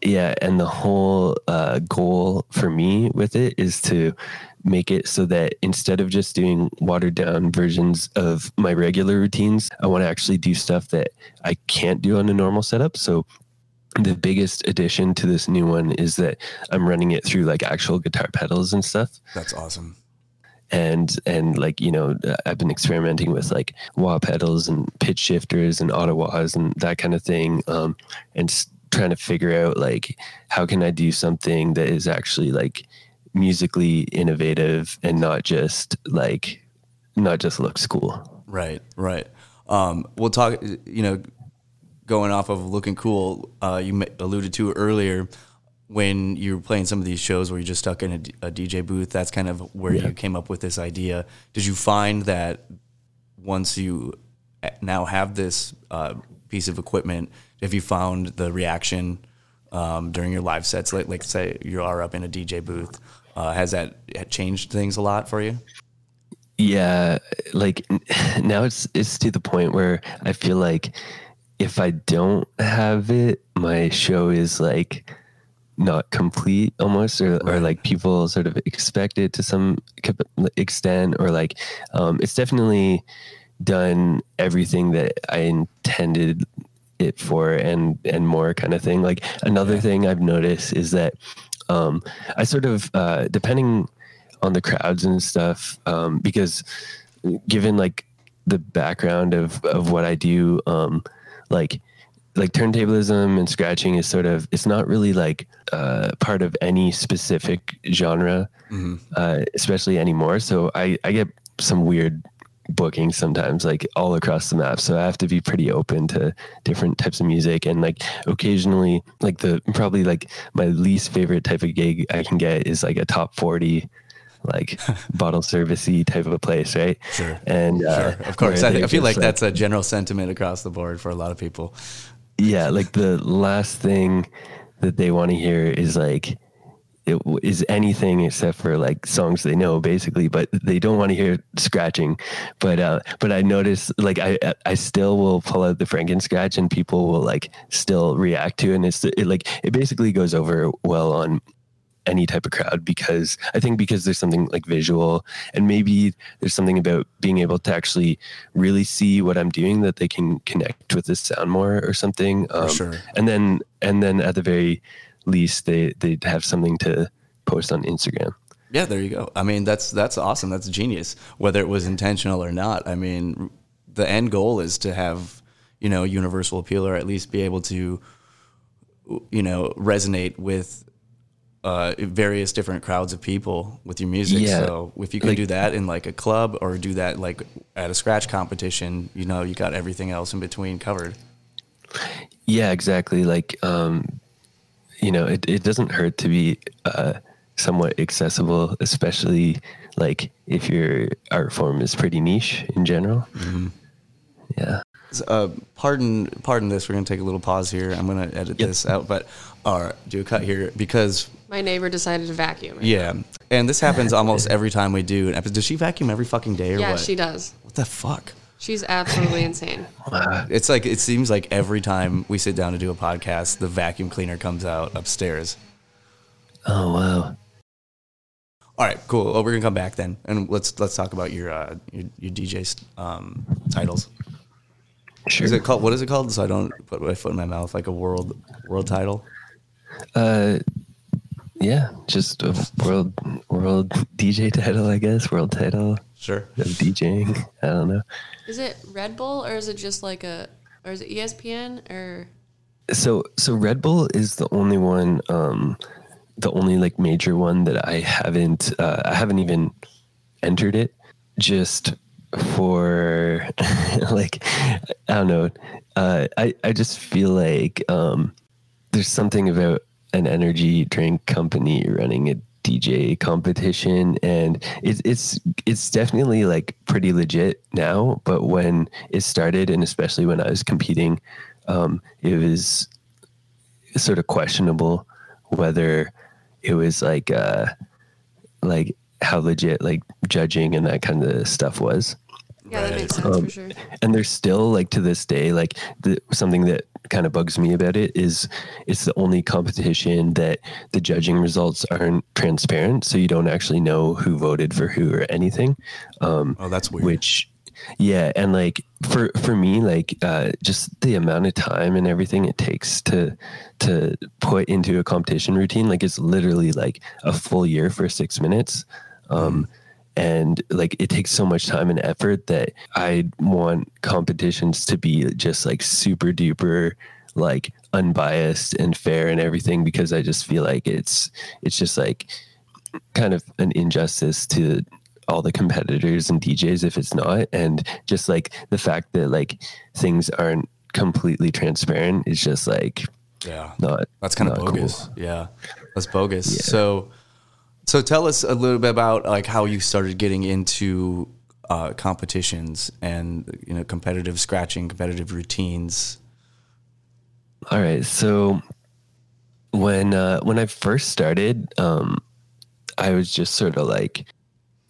yeah, and the whole uh, goal for me with it is to make it so that instead of just doing watered down versions of my regular routines, I want to actually do stuff that I can't do on a normal setup. So the biggest addition to this new one is that I'm running it through like actual guitar pedals and stuff That's awesome. and and like you know uh, i've been experimenting with like wah pedals and pitch shifters and auto wahs and that kind of thing um and trying to figure out like how can i do something that is actually like musically innovative and not just like not just looks cool Right, right. Um, we'll talk. You know, going off of looking cool. Uh, you alluded to earlier when you were playing some of these shows where you're just stuck in a DJ booth. That's kind of where Yeah. you came up with this idea. Did you find that once you now have this uh, piece of equipment, have you found the reaction um, during your live sets? Like, like say you are up in a DJ booth. Uh, has that changed things a lot for you? yeah, like now it's it's to the point where I feel like if I don't have it, my show is like not complete almost or, or like people sort of expect it to some extent or like um, it's definitely done everything that i intended it for and and more kind of thing. Like another thing i've noticed is that um, i sort of uh, depending on the crowds and stuff um, because given like the background of of what i do um, like like turntablism and scratching is sort of it's not really like uh, part of any specific genre Mhm. uh, especially anymore. So i i get some weird bookings sometimes like all across the map. So i have to be pretty open to different types of music. And like occasionally like the probably like my least favorite type of gig i can get is like a top 40 like bottle servicey type of a place right Sure. and uh, Sure, of course. I, I feel like just, that's a general sentiment across the board for a lot of people. yeah like the last thing that they want to hear is like it w- is anything except for like songs they know basically but they don't want to hear scratching but uh but i notice like i i still will pull out the Frankenscratch and people will like still react to it and it's it like it basically goes over well on any type of crowd because I think because there's something like visual and maybe there's something about being able to actually really see what I'm doing that they can connect with the sound more or something. Um, sure. And then and then at the very least they they'd have something to post on Instagram. Yeah, there you go. I mean, that's that's awesome. That's genius. Whether it was intentional or not, I mean, the end goal is to have you know universal appeal, or at least be able to you know resonate with uh, various different crowds of people with your music. Yeah. So if you can Like- do that in like a club or do that like at a scratch competition, you know, you got everything else in between covered. Yeah, exactly. Like, um, you know, it, it doesn't hurt to be uh, somewhat accessible, especially like if your art form is pretty niche in general. Yeah. Uh, pardon, pardon this. We're gonna take a little pause here. I'm gonna edit this out, but or do a cut here because My neighbor decided to vacuum. yeah, and this happens almost every time we do an episode. Does she vacuum every fucking day or what? yeah, what? she does. What the fuck? She's absolutely insane. It's like it seems like every time we sit down to do a podcast, the vacuum cleaner comes out upstairs. Oh wow. All right, cool. Well, we're gonna come back then, and let's let's talk about your uh, your, your DJ um, titles. Sure. Is it called? What is it called? So I don't put my foot in my mouth. Like a world world title. Uh, yeah, just a world world DJ title, I guess. World title. Sure. Of DJing. I don't know. Is it Red Bull or is it just like a, or is it ESPN or? So so Red Bull is the only one, um, the only like major one that I haven't uh, I haven't even entered it just for like I don't know. Uh, I I just feel like um, there's something about an energy drink company running a DJ competition. And it's it's it's definitely like pretty legit now. But when it started and especially when I was competing um, it was sort of questionable whether it was like uh like how legit like judging and that kind of stuff was Yeah, that makes sense um, for sure. and there's still like to this day like the, something that kind of bugs me about it is it's the only competition that the judging results aren't transparent so you don't actually know who voted for who or anything um oh that's weird. which yeah and like for for me like uh just the amount of time and everything it takes to to put into a competition routine like it's literally like a full year for six minutes um and like it takes so much time and effort that i want competitions to be just like super duper like unbiased and fair and everything because i just feel like it's it's just like kind of an injustice to all the competitors and DJs if it's not and just like the fact that like things aren't completely transparent is just like Yeah. not That's kind of bogus. cool. Yeah, that's bogus. So, so tell us a little bit about like how you started getting into uh, competitions and you know competitive scratching, competitive routines. All right. So when uh, when I first started, um, I was just sort of like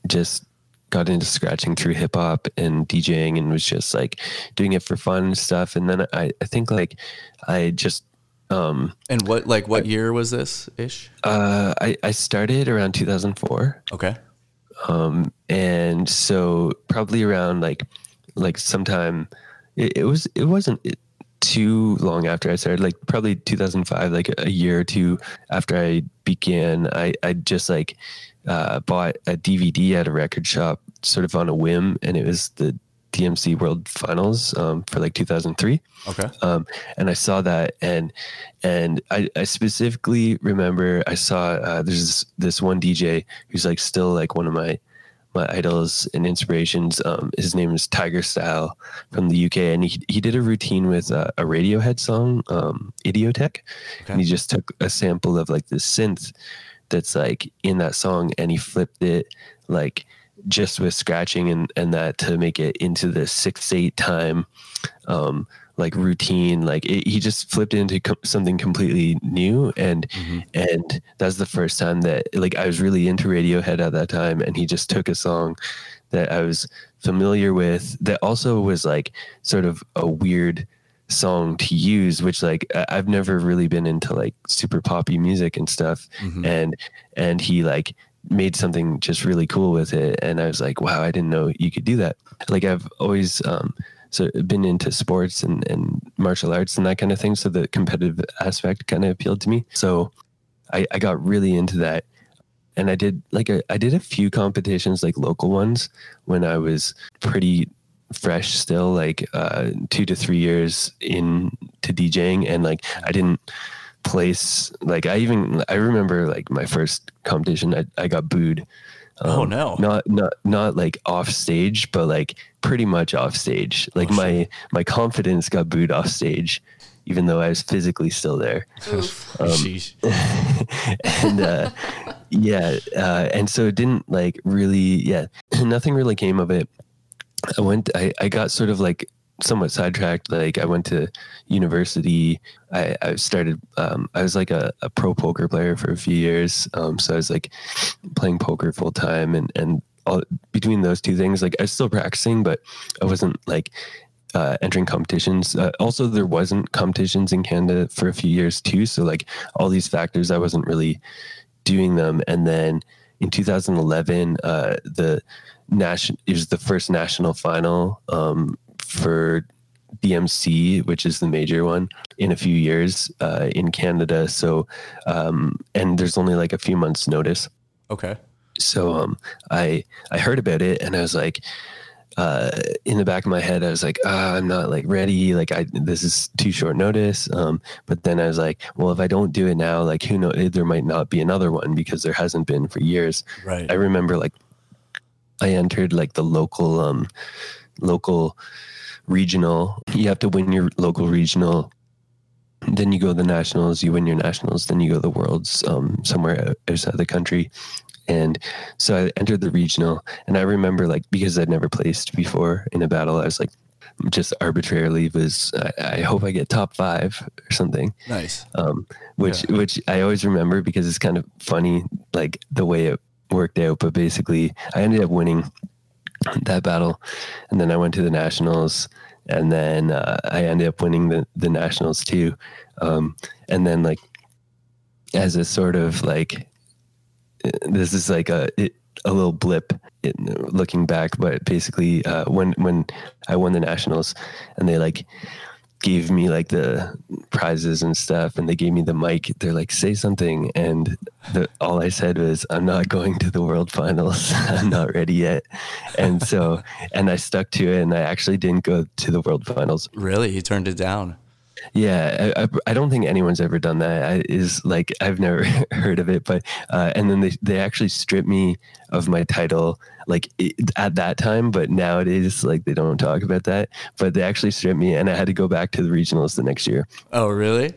just got into scratching through hip hop and DJing and was just like doing it for fun and stuff. And then I, I think like I just um And what like what year was this ish? uh I, I started around 2004. Okay. Um and so probably around like like sometime it, it was it wasn't too long after I started, like probably 2005, like a year or two after I began, I, I just like uh, bought a DVD at a record shop sort of on a whim, and it was the DMC World Finals um, for like 2003. Okay. Um, and I saw that, and and I, I specifically remember I saw uh, there's this, one DJ who's like still like one of my my idols and inspirations. Um, his name is Tigerstyle from the UK, and he he did a routine with uh, a Radiohead song, um, Idioteque, and he just took a sample of like this synth that's like in that song, and he flipped it like just with scratching and and that to make it into the six eight time. Um, like routine like it, he just flipped into co- something completely new and and that's the first time that like i was really into radiohead at that time and he just took a song that i was familiar with that also was like sort of a weird song to use which like i've never really been into like super poppy music and stuff Mhm. and and he like made something just really cool with it and i was like wow i didn't know you could do that. Like i've always um so been into sports and, and martial arts and that kind of thing so the competitive aspect kind of appealed to me. So I, I got really into that and i did like a, i did a few competitions like local ones when i was pretty fresh still like uh two to three years in to djing and like i didn't place like i even i remember like my first competition i, I got booed Oh, no. not not not like off stage but like pretty much off stage. Like my my confidence got booed off stage even though i was physically still there. Um, and uh yeah uh and so it didn't like really yeah nothing really came of it. I went i i got sort of like somewhat sidetracked like i went to university i i started um i was like a, a pro poker player for a few years um so i was like playing poker full time and and all between those two things like i was still practicing but i wasn't like uh, entering competitions. Uh, also, there wasn't competitions in Canada for a few years too. So, like all these factors, I wasn't really doing them. And then in 2011, uh, the national was the first national final um, for DMC, which is the major one, in a few years uh, in Canada. So, um, and there's only like a few months' notice. Okay. So, um, I I heard about it and I was like, uh, in the back of my head, I was like, ah, I'm not like ready. Like I, this is too short notice. Um, but then I was like, well, if I don't do it now, like who knows, there might not be another one because there hasn't been for years. Right. I remember like I entered like the local, um, local regional. You have to win your local regional. Then you go to the nationals. You win your nationals. Then you go to the worlds um, somewhere outside the country. And so I entered the regional, and I remember like because I'd never placed before in a battle, I was like, just arbitrarily was I, I hope I get top five or something. Nice. Um, which which I always remember because it's kind of funny like the way it worked out. But basically, I ended up winning that battle, and then I went to the nationals, and then uh, I ended up winning the the nationals too. Um, and then like as a sort of like this is like a it, a little blip in, looking back, but basically uh, when when I won the nationals and they like gave me like the prizes and stuff and they gave me the mic they're like say something and the, all i said was i'm not going to the world finals i'm not ready yet and so and i stuck to it and i actually didn't go to the world finals Really? He turned it down. Yeah, I, I, I don't think anyone's ever done that. I, is like I've never heard of it, but uh, and then they they actually stripped me of my title like it, at that time, but nowadays like they don't talk about that. But they actually stripped me, and I had to go back to the regionals the next year. Oh, really?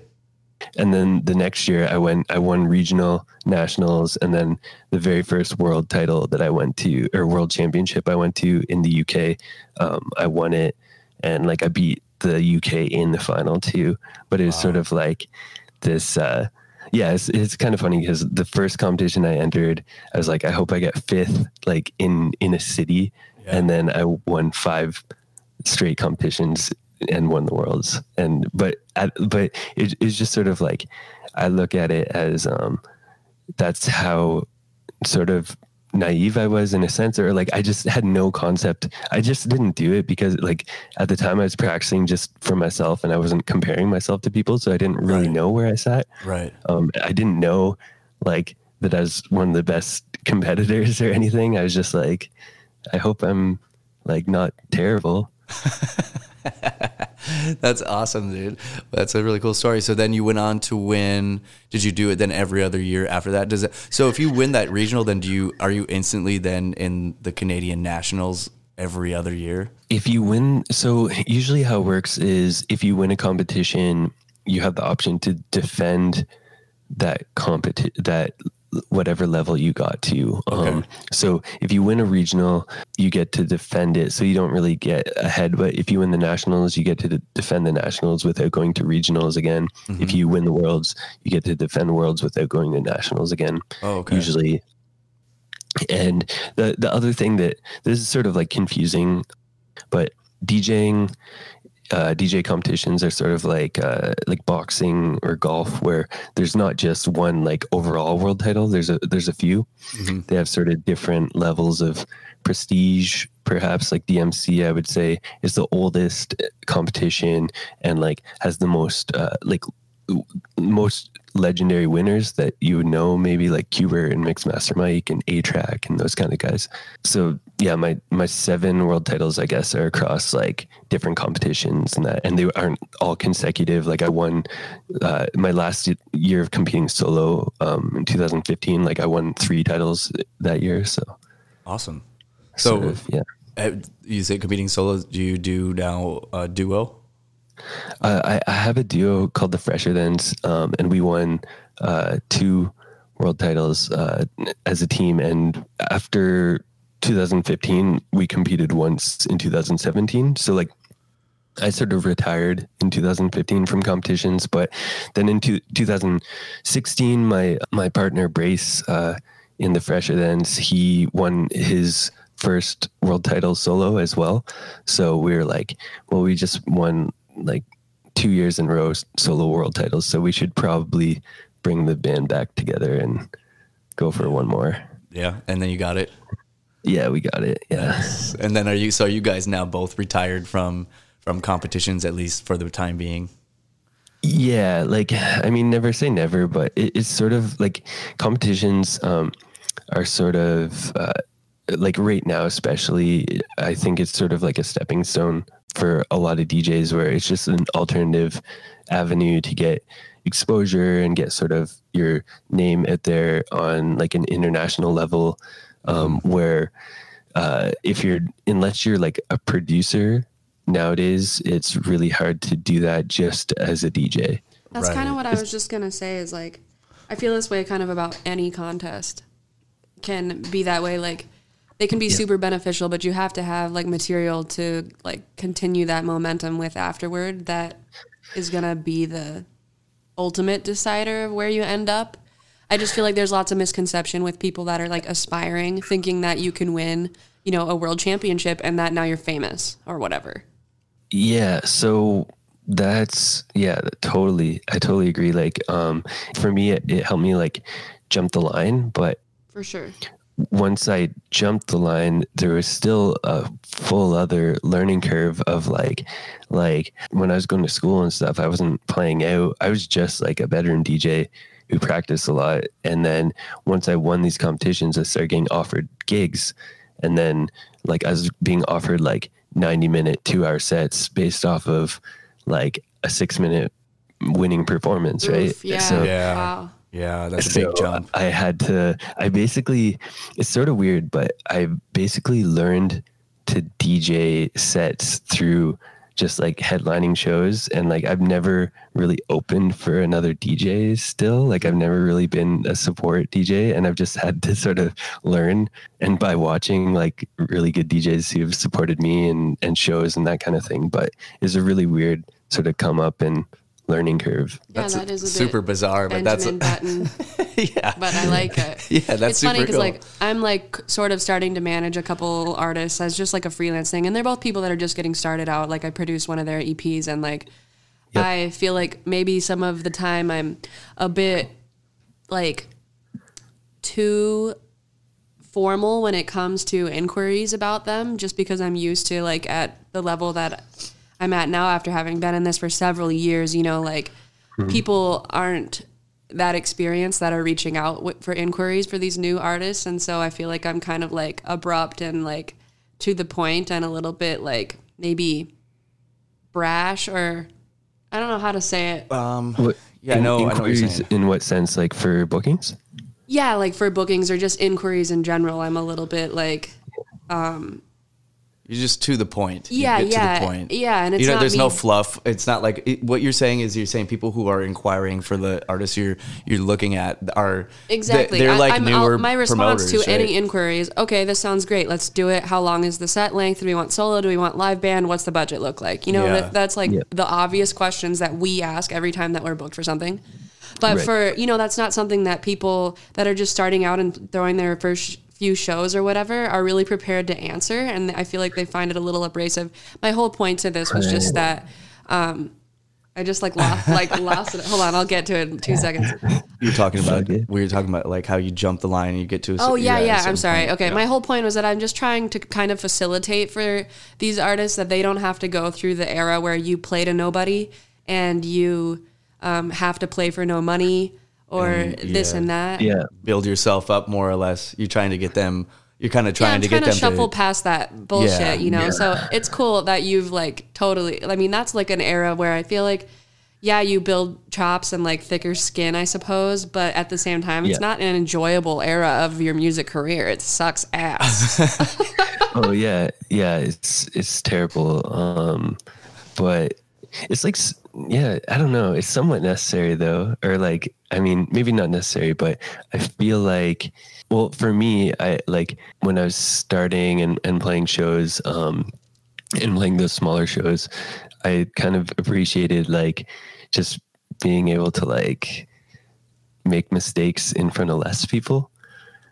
And then the next year, I went. I won regional, nationals, and then the very first world title that I went to, or world championship I went to in the UK. Um, I won it, and like I beat the UK in the final too. But it was sort of like this. Uh, yeah, it's, it's kind of funny because the first competition I entered, I was like, I hope I get fifth, like in in a city, and then I won five straight competitions and won the worlds. And but at, but it, it's just sort of like I look at it as um, that's how sort of naive I was in a sense, or like I just had no concept. I just didn't do it because like at the time I was practicing just for myself and I wasn't comparing myself to people, so I didn't really know where I sat. Right. Um, I didn't know like that I was one of the best competitors or anything. I was just like, I hope I'm like not terrible. That's awesome, dude. That's a really cool story. So then you went on to win. Did you do it then every other year after that? Does it? So if you win that regional, then do you are you instantly then in the Canadian nationals every other year? If you win, so usually how it works is if you win a competition, you have the option to defend that competi- that whatever level you got to. Um, so if you win a regional, you get to defend it. So you don't really get ahead. But if you win the nationals, you get to de- defend the nationals without going to regionals again. If you win the worlds, you get to defend worlds without going to nationals again. Oh, okay. Usually. And the the other thing that this is sort of like confusing, but DJing uh, DJ competitions are sort of like uh, like boxing or golf, where there's not just one like overall world title. There's a there's a few. They have sort of different levels of prestige. Perhaps like DMC, I would say is the oldest competition and like has the most uh, like most legendary winners that you would know, maybe like Qbert and Mixmaster Mike and A-Trak and those kind of guys. So yeah, my my seven world titles, I guess, are across like different competitions and that, and they aren't all consecutive. Like I won uh, my last year of competing solo um, in 2015. Like I won three titles that year. So Awesome. So Sort of, yeah. uh, you say competing solo. Do you do now a duo? Uh, I, I have a duo called the Fresher Thens, um, and we won uh, two world titles uh, as a team. And after 2015, we competed once in 2017. So like. I sort of retired in 2015 from competitions, but then in two, 2016, my my partner Brace uh, in the Fresher Thens, he won his first world title solo as well. So we were like, well, we just won like two years in a row solo world titles, so we should probably bring the band back together and go for one more. Yeah, and then you got it. Yeah, we got it. Yeah. And then are you? So are you guys now both retired from from competitions at least for the time being? Yeah, like I mean, never say never, but it, it's sort of like competitions um, are sort of uh, like right now, especially. I think it's sort of like a stepping stone for a lot of DJs, where it's just an alternative avenue to get exposure and get sort of your name out there on like an international level. Um, where uh, if you're unless you're like a producer nowadays, it's really hard to do that just as a DJ. That's kind of what I was just gonna say. Is like, I feel this way kind of about any contest. Can be that way. Like, they can be super beneficial, but you have to have like material to like continue that momentum with afterward. That is gonna be the ultimate decider of where you end up. I just feel like there's lots of misconception with people that are like aspiring, thinking that you can win, you know, a world championship and that now you're famous or whatever. Yeah, so that's yeah, totally. I totally agree. Like, um, for me, it, it helped me like jump the line, but For sure. Once I jumped the line, there was still a full other learning curve of like, like when I was going to school and stuff, I wasn't playing out. I was just like a veteran DJ who practiced a lot. And then once I won these competitions, I started getting offered gigs. And then like I was being offered like 90 minute, two hour sets based off of like a six minute winning performance, right? Yeah. So, Yeah. Wow. Yeah, that's a big jump. I had to, I basically, it's sort of weird, but I basically learned to DJ sets through just like headlining shows. And like, I've never really opened for another DJ still. Like, I've never really been a support DJ. And I've just had to sort of learn. And by watching like really good DJs who've supported me and, and shows and that kind of thing. But it's a really weird sort of come up and learning curve. Yeah, That's that is a bit super bizarre, but that's Benjamin Button. yeah. But I like it. Yeah, that's it's funny because cool. like I'm like sort of starting to manage a couple artists as just like a freelance thing, and they're both people that are just getting started out. Like I produced one of their EPs, and like I feel like maybe some of the time I'm a bit like too formal when it comes to inquiries about them, just because I'm used to like at the level that I'm at now after having been in this for several years. You know, like people aren't that experienced that are reaching out w- for inquiries for these new artists and so i feel like i'm kind of like abrupt and like to the point and a little bit like maybe brash or i don't know how to say it Um, What, yeah, I in- know. I know what you're inquiries saying. in what sense? Like for bookings? yeah like for bookings or just inquiries in general i'm a little bit like um You're just to the point. You Yeah, get yeah, To the point. yeah, and it's you know, not there's no fluff. It's not like it, what you're saying is you're saying people who are inquiring for the artists you're you're looking at are Exactly. They're I- like I'm newer out- my response to promoters, any right? inquiry is, okay, this sounds great. Let's do it. How long is the set length? Do we want solo? Do we want live band? What's the budget look like? You know, Yeah. that, that's like Yeah. the obvious questions that we ask every time that we're booked for something. But Right. for, you know, that's not something that people that are just starting out and throwing their first few shows or whatever are really prepared to answer. And I feel like they find it a little abrasive. My whole point to this was just that, um, I just like lost, like lost it. Hold on, I'll get to it in two seconds. You're talking about we were talking about like how you jump the line and you get to a Oh cer- yeah, yeah. I'm sorry. point. Okay, Yeah. my whole point was that I'm just trying to kind of facilitate for these artists that they don't have to go through the era where you play to nobody and you um, have to play for no money or And, this and that. Yeah. build yourself up more or less. You're trying to get them. You're kind of trying I'm to trying get to them shuffle to. past that bullshit, Yeah, you know. yeah. So it's cool that you've like totally. I mean, that's like an era where I feel like, yeah, you build chops and like thicker skin, I suppose, but at the same time, it's Yeah. not an enjoyable era of your music career. It sucks ass. oh yeah, yeah. It's it's terrible. Um, but it's like s- yeah, I don't know. It's somewhat necessary though, or like I mean, maybe not necessary, but I feel like well, for me, I like when I was starting and and playing shows, um, and playing those smaller shows, I kind of appreciated like just being able to like make mistakes in front of less people.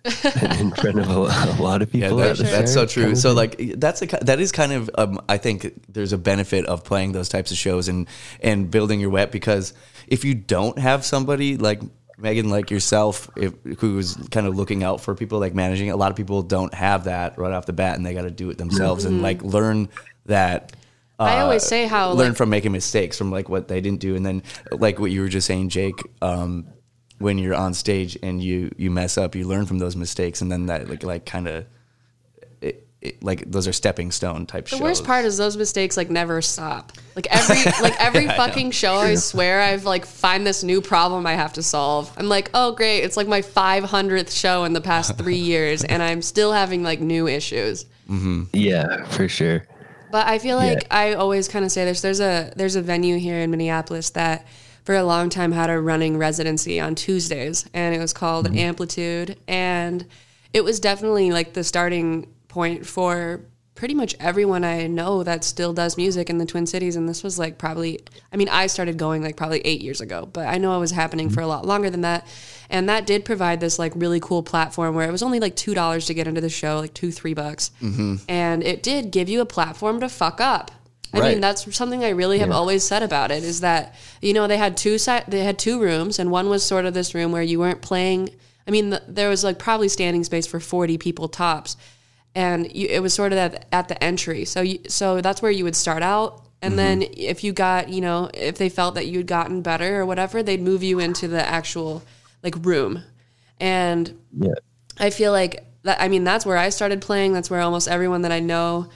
And in front of a, a lot of Yeah, people. that, at the that's so true. kind of So like that's a that is kind of um, I think there's a benefit of playing those types of shows and and building your web because if you don't have somebody like Megan like yourself if, who's kind of looking out for people like managing a lot of people don't have that right off the bat and they got to do it themselves and like learn that I uh, always say how, learn like- from making mistakes from like what they didn't do and then like what you were just saying Jake um, when you're on stage and you you mess up you learn from those mistakes and then that like like kind of it, it, like those are stepping stone type The shows The worst part is those mistakes like never stop. Like every like every Yeah, fucking know. show, I swear I've like find this new problem I have to solve. I'm like, oh great, it's like my 500th show in the past three years, and I'm still having like new issues. Mm-hmm. Yeah, for sure. But I feel like I always kind of say this. There's a there's a venue here in Minneapolis that for a long time had a running residency on Tuesdays, and it was called Mm-hmm. Amplitude, and it was definitely like the starting point for pretty much everyone I know that still does music in the Twin Cities. And this was like probably, I mean, I started going like probably eight years ago, but I know it was happening for a lot longer than that. And that did provide this like really cool platform where it was only like two dollars to get into the show, like two three bucks Mm-hmm. and it did give you a platform to fuck up. I Right. mean, that's something I really have Yeah. always said about it is that you know they had two si- they had two rooms, and one was sort of this room where you weren't playing. I mean, th there was like probably standing space for forty people tops, and you, it was sort of at, at the entry. So you, so that's where you would start out. And mm-hmm. then if you got, you know, if they felt that you'd gotten better or whatever, they'd move you into the actual like room. And Yeah. I feel like that. I mean, that's where I started playing. That's where almost everyone that I know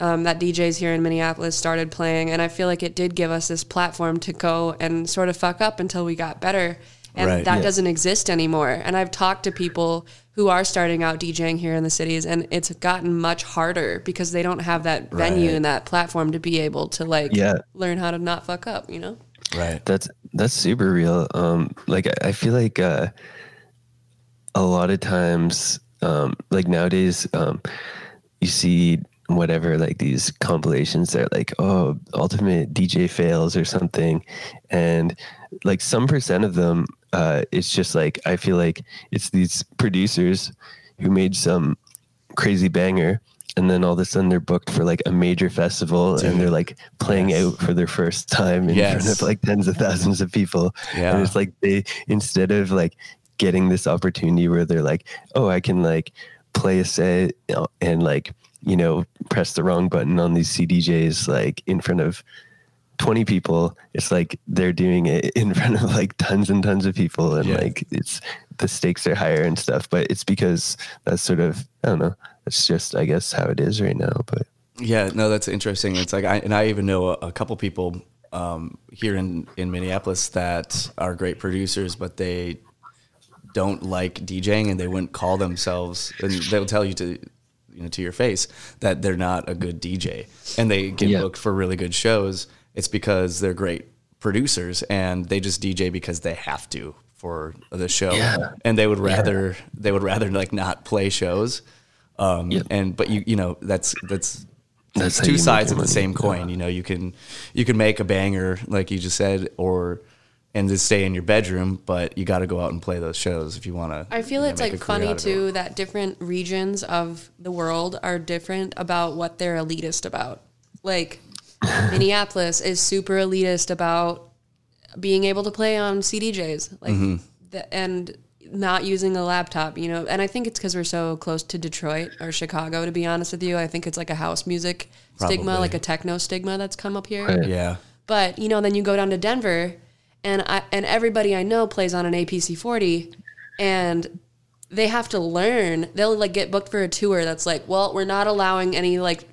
um, that DJs here in Minneapolis started playing. And I feel like it did give us this platform to go and sort of fuck up until we got better. And Right. that Yeah. doesn't exist anymore. And I've talked to people who are starting out DJing here in the cities, and it's gotten much harder because they don't have that venue Right. and that platform to be able to like Yeah. learn how to not fuck up. You know? right That's that's super real. Um, like I- I feel like uh, a lot of times, um, like nowadays, um, you see whatever like these compilations that are like oh ultimate DJ fails or something, and like some percent of them, uh, it's just like I feel like it's these producers who made some crazy banger. And then all of a sudden they're booked for like a major festival and they're like playing out for their first time in front of like tens of thousands of people. Yeah. And it's like they instead of like getting this opportunity where they're like, oh, I can like play a set and like, you know, press the wrong button on these CDJs like in front of 20 people. It's like they're doing it in front of like tons and tons of people and like it's the stakes are higher and stuff. But it's because that's sort of I don't know. it's just I guess how it is right now. But Yeah, no, that's interesting. It's like, I, and I even know a, a couple people um, here in, in Minneapolis that are great producers, but they don't like DJing and they wouldn't call themselves, and they'll tell you to, you know, to your face that they're not a good DJ and they get Yeah. booked for really good shows. It's because they're great producers and they just DJ because they have to for the show Yeah. and they would Yeah. rather they would rather like not play shows um and but you you know that's that's That's two sides of the money. same coin you know you can you can make a banger like you just said or and just stay in your bedroom but you got to go out and play those shows if you want to I feel it's like funny too that different regions of the world are different about what they're elitist about. Like Minneapolis is super elitist about being able to play on CDJs, like Mhm. the, and not using a laptop, you know. And I think it's because we're so close to Detroit or Chicago. To be honest with you, I think it's like a house music stigma, like a techno stigma that's come up here. Right. Yeah. But you know, then you go down to Denver, and I and everybody I know plays on an APC forty, and they have to learn. They'll like get booked for a tour that's like, well, we're not allowing any like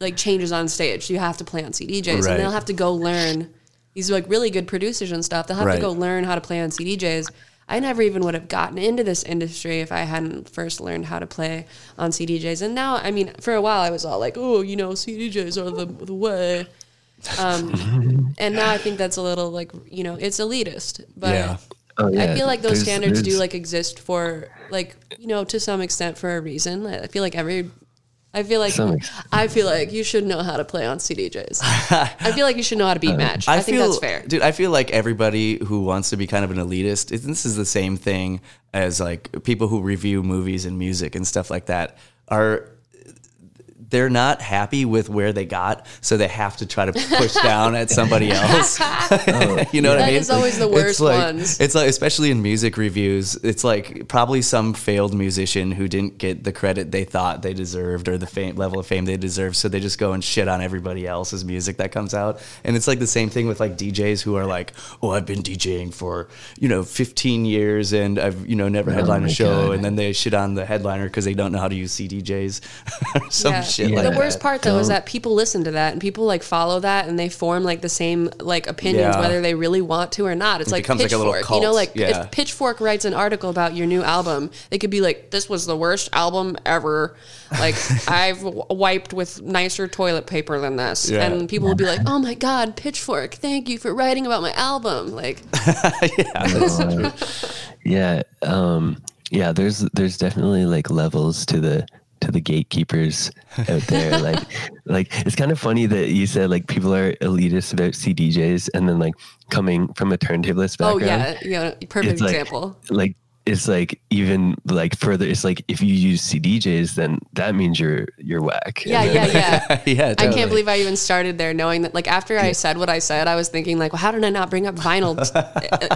like changes on stage. You have to play on CDJs, Right. and they'll have to go learn. These like really good producers and stuff. They'll have Right. to go learn how to play on CDJs. I never even would have gotten into this industry if I hadn't first learned how to play on CDJs. And now, I mean, for a while I was all like, oh, you know, CDJs are the, the way. Um, and now I think that's a little like, you know, it's elitist. But Yeah. Oh, I feel like those There's- standards do like exist for like, you know, to some extent for a reason. I feel like every I feel like I feel like you should know how to play on CDJs. I feel like you should know how to beat match. I, think feel, that's fair. dude. I feel like everybody who wants to be kind of an elitist. it- This is the same thing as like people who review movies and music and stuff like that. Are they're not happy with where they got, so they have to try to push down at somebody else. you know what I mean? is always the It's worst like- ones. It's like, especially in music reviews, it's like probably some failed musician who didn't get the credit they thought they deserved or the fame, level of fame they deserved, So they just go and shit on everybody else's music that comes out. And it's like the same thing with like DJs who are like, oh, I've been DJing for, you know, 15 years and I've, you know, never Oh headlined a show. God. And then they shit on the headliner because they don't know how to use CDJs or some Yeah. shit the like worst that. part though is that people listen to that and people like follow that and they form like the same like opinions Yeah. whether they really want to or not. It's It like becomes like a Pitchfork. little You know, like Yeah. if Pitchfork writes an article about your new album, they could be like, "This was the worst album ever." Like I've w- wiped with nicer toilet paper than this, Yeah. and people will be like, "Oh my god, Pitchfork! Thank you for writing about my album." Like, Uh, yeah um yeah there's there's definitely like levels to the to the gatekeepers out there like like it's kind of funny that you said like people are elitist about cdjs and then like coming from a turntablist oh background yeah, perfect it's like- example. like it's like even like further it's like if you use cdjs then that means you're you're whack Yeah, And yeah, then- yeah. yeah, I can't believe I even started there, knowing that. Like after I said what I said, I was thinking like, well, how did I not bring up vinyl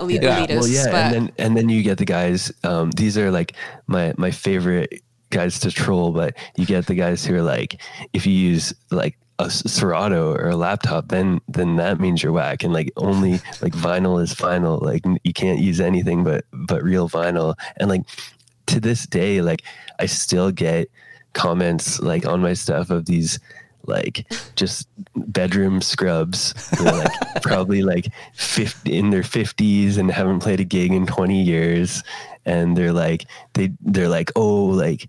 elite Yeah, elitists? Well, yeah, but and then and then you get the guys. Um, these are like my my favorite guys to troll, but you get the guys who are like, if you use like a Serato or a laptop, then then that means you're whack, and like only like vinyl is final. Like you can't use anything but but real vinyl, and like to this day, like I still get comments like on my stuff of these like just bedroom scrubs who are like probably like 50 in their 50s and haven't played a gig in 20 years and they're like they they're like oh like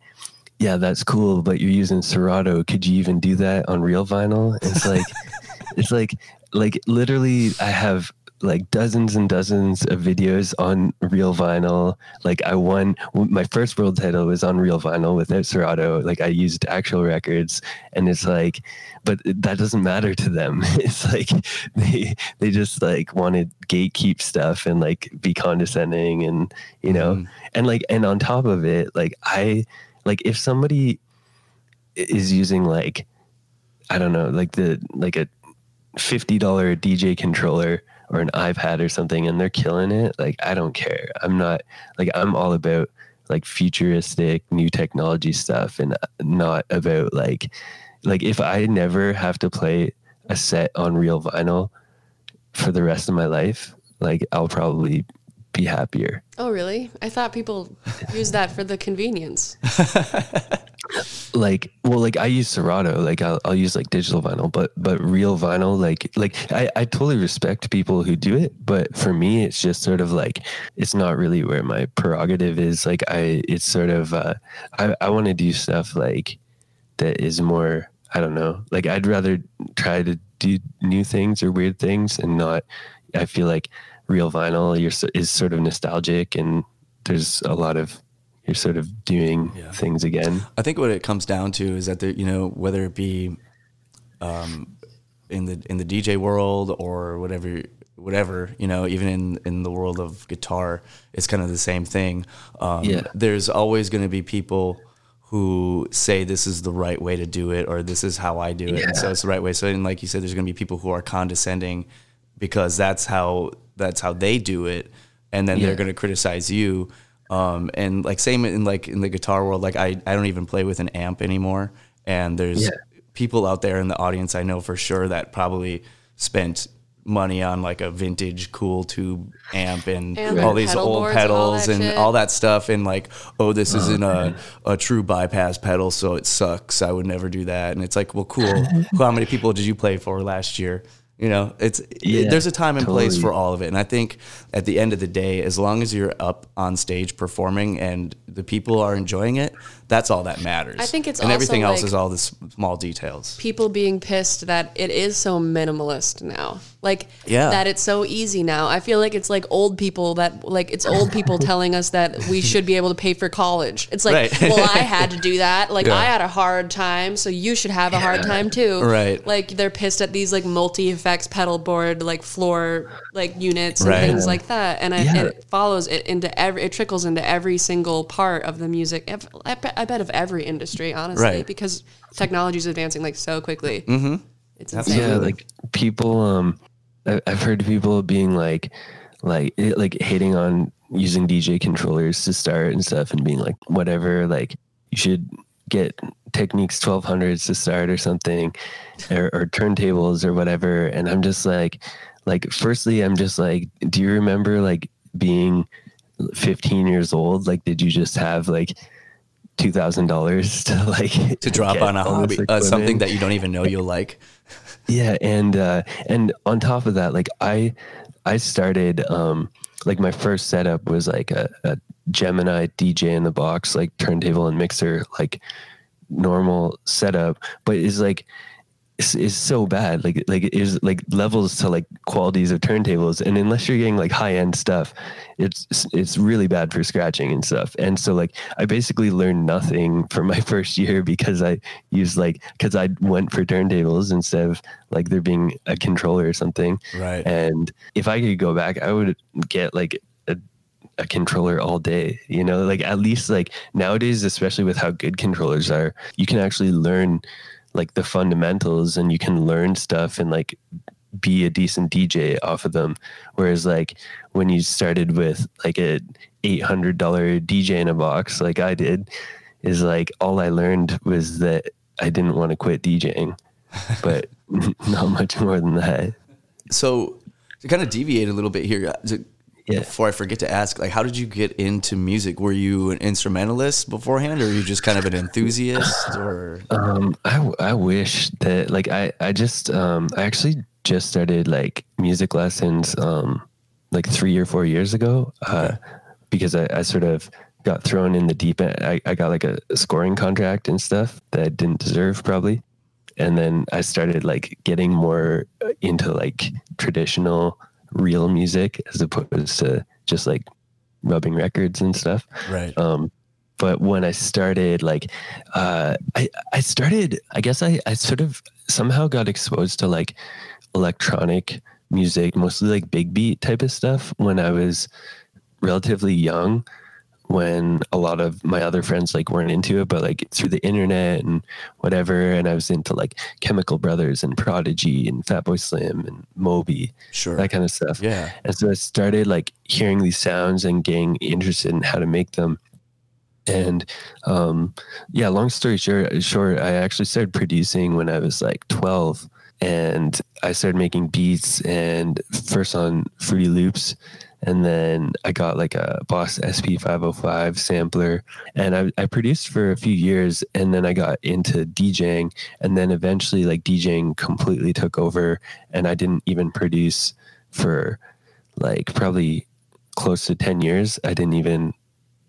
yeah that's cool but you're using serato. Could you even do that on real vinyl? It's like it's like like literally i have like dozens and dozens of videos on real vinyl. Like I won my first world title was on real vinyl without Serato. Like I used actual records, and it's like, but that doesn't matter to them. It's like they they just like wanted gatekeep stuff and like be condescending and you know mm-hmm. and like and on top of it, like I like if somebody is using like I don't know, like the like a fifty dollar DJ controller or an iPad or something, and they're killing it. Like I don't care. I'm not like I'm all about like futuristic new technology stuff, and uh, not about like like if I never have to play a set on real vinyl for the rest of my life, like I'll probably be happier. Oh, really? I thought people use that for the convenience. like well like i use serato like I'll, I'll use like digital vinyl but but real vinyl like like I, I totally respect people who do it but for me it's just sort of like it's not really where my prerogative is like i it's sort of uh i, I want to do stuff like that is more i don't know like i'd rather try to do new things or weird things and not i feel like real vinyl you're, is sort of nostalgic and there's a lot of you're sort of doing things again I think what it comes down to is that there, you know, whether it be um, in the in the DJ world or whatever, whatever, you know, even in in the world of guitar, it's kind of the same thing. Um, Yeah. There's always going to be people who say this is the right way to do it or this is how I do it, and so it's the right way. So, and like you said, there's going to be people who are condescending because that's how that's how they do it, and then Yeah. they're going to criticize you. Um, and like same in like in the guitar world, like I, I don't even play with an amp anymore. And there's Yeah. people out there in the audience I know for sure that probably spent money on like a vintage cool tube amp and, And all these pedal old boards and all pedals that and all that stuff and like oh this Oh, isn't a, a true bypass pedal so it sucks I would never do that and it's like well cool how many people did you play for last year you know it's Yeah, there's a time and place for all of it. And I think at the end of the day as long as you're up on stage performing and the people are enjoying it that's all that matters I think it's and everything also else like- is all the small details people being pissed that it is so minimalist now. Like Yeah. that it's so easy now. I feel like it's like old people that like it's old people telling us that we should be able to pay for college. It's like, Right. well, I had to do that. Like Yeah. I had a hard time, so you should have a hard time too. Right. Like they're pissed at these like multi effects pedal board like floor like units and Right. things like that. And I, Yeah. it follows it into every it trickles into every single part of the music. ev- I bet, of every industry, honestly, Right. because technology is advancing like so quickly. mm-hmm. It's insane. yeah like people um I- i've heard people being like like it, like hating on using dj controllers to start and stuff and being like whatever like you should get Technics 1200s to start or something or, or turntables or whatever and i'm just like like firstly i'm just like do you remember like being 15 years old like did you just have like two thousand dollars to like to drop on a hobby uh, something that you don't even know you'll like. Yeah and uh and on top of that like i i started um like my first setup was like a, a gemini dj in the box like turntable and mixer like normal setup but it's like it's, it's so bad. Like like it is like levels to like qualities of turntables. And unless you're getting like high end stuff it's it's really bad for scratching and stuff. And so like i basically learned nothing for my first year because i used like because i went for turntables instead of like there being a controller or something. Right. And if i could go back i would get like a, a controller all day you know? Like at least like nowadays especially with how good controllers are you can actually learn like the fundamentals and you can learn stuff and like be a decent DJ off of them. Whereas like when you started with like a eight hundred dollar DJ in a box, like I did, is like all I learned was that I didn't want to quit DJing, but not much more than that. so to kind of deviate a little bit here uh, uh, to- before i forget to ask like how did you get into music? Were you an instrumentalist beforehand or were you just kind of an enthusiast or? Um, I, I wish that like I, I just um I actually just started like music lessons um like three or four years ago uh because I, I sort of got thrown in the deep end I, I got like a, a scoring contract and stuff that I didn't deserve probably. And then I started like getting more into like traditional real music as opposed to just like rubbing records and stuff. Right. Um, but when I started, like, uh, I I started. I guess I I sort of somehow got exposed to like electronic music, mostly like big beat type of stuff when I was relatively young. When a lot of my other friends like weren't into it, but like through the internet and whatever, and I was into like Chemical Brothers and Prodigy and Fatboy Slim and Moby, sure, that kind of stuff. Yeah. And so I started like hearing these sounds and getting interested in how to make them. And um, yeah, long story short, short, I actually started producing when I was like 12 and I started making beats and first on Fruity Loops. And then I got like a Boss SP505 sampler and I, I produced for a few years and then I got into DJing and then eventually like DJing completely took over and I didn't even produce for like probably close to 10 years. I didn't even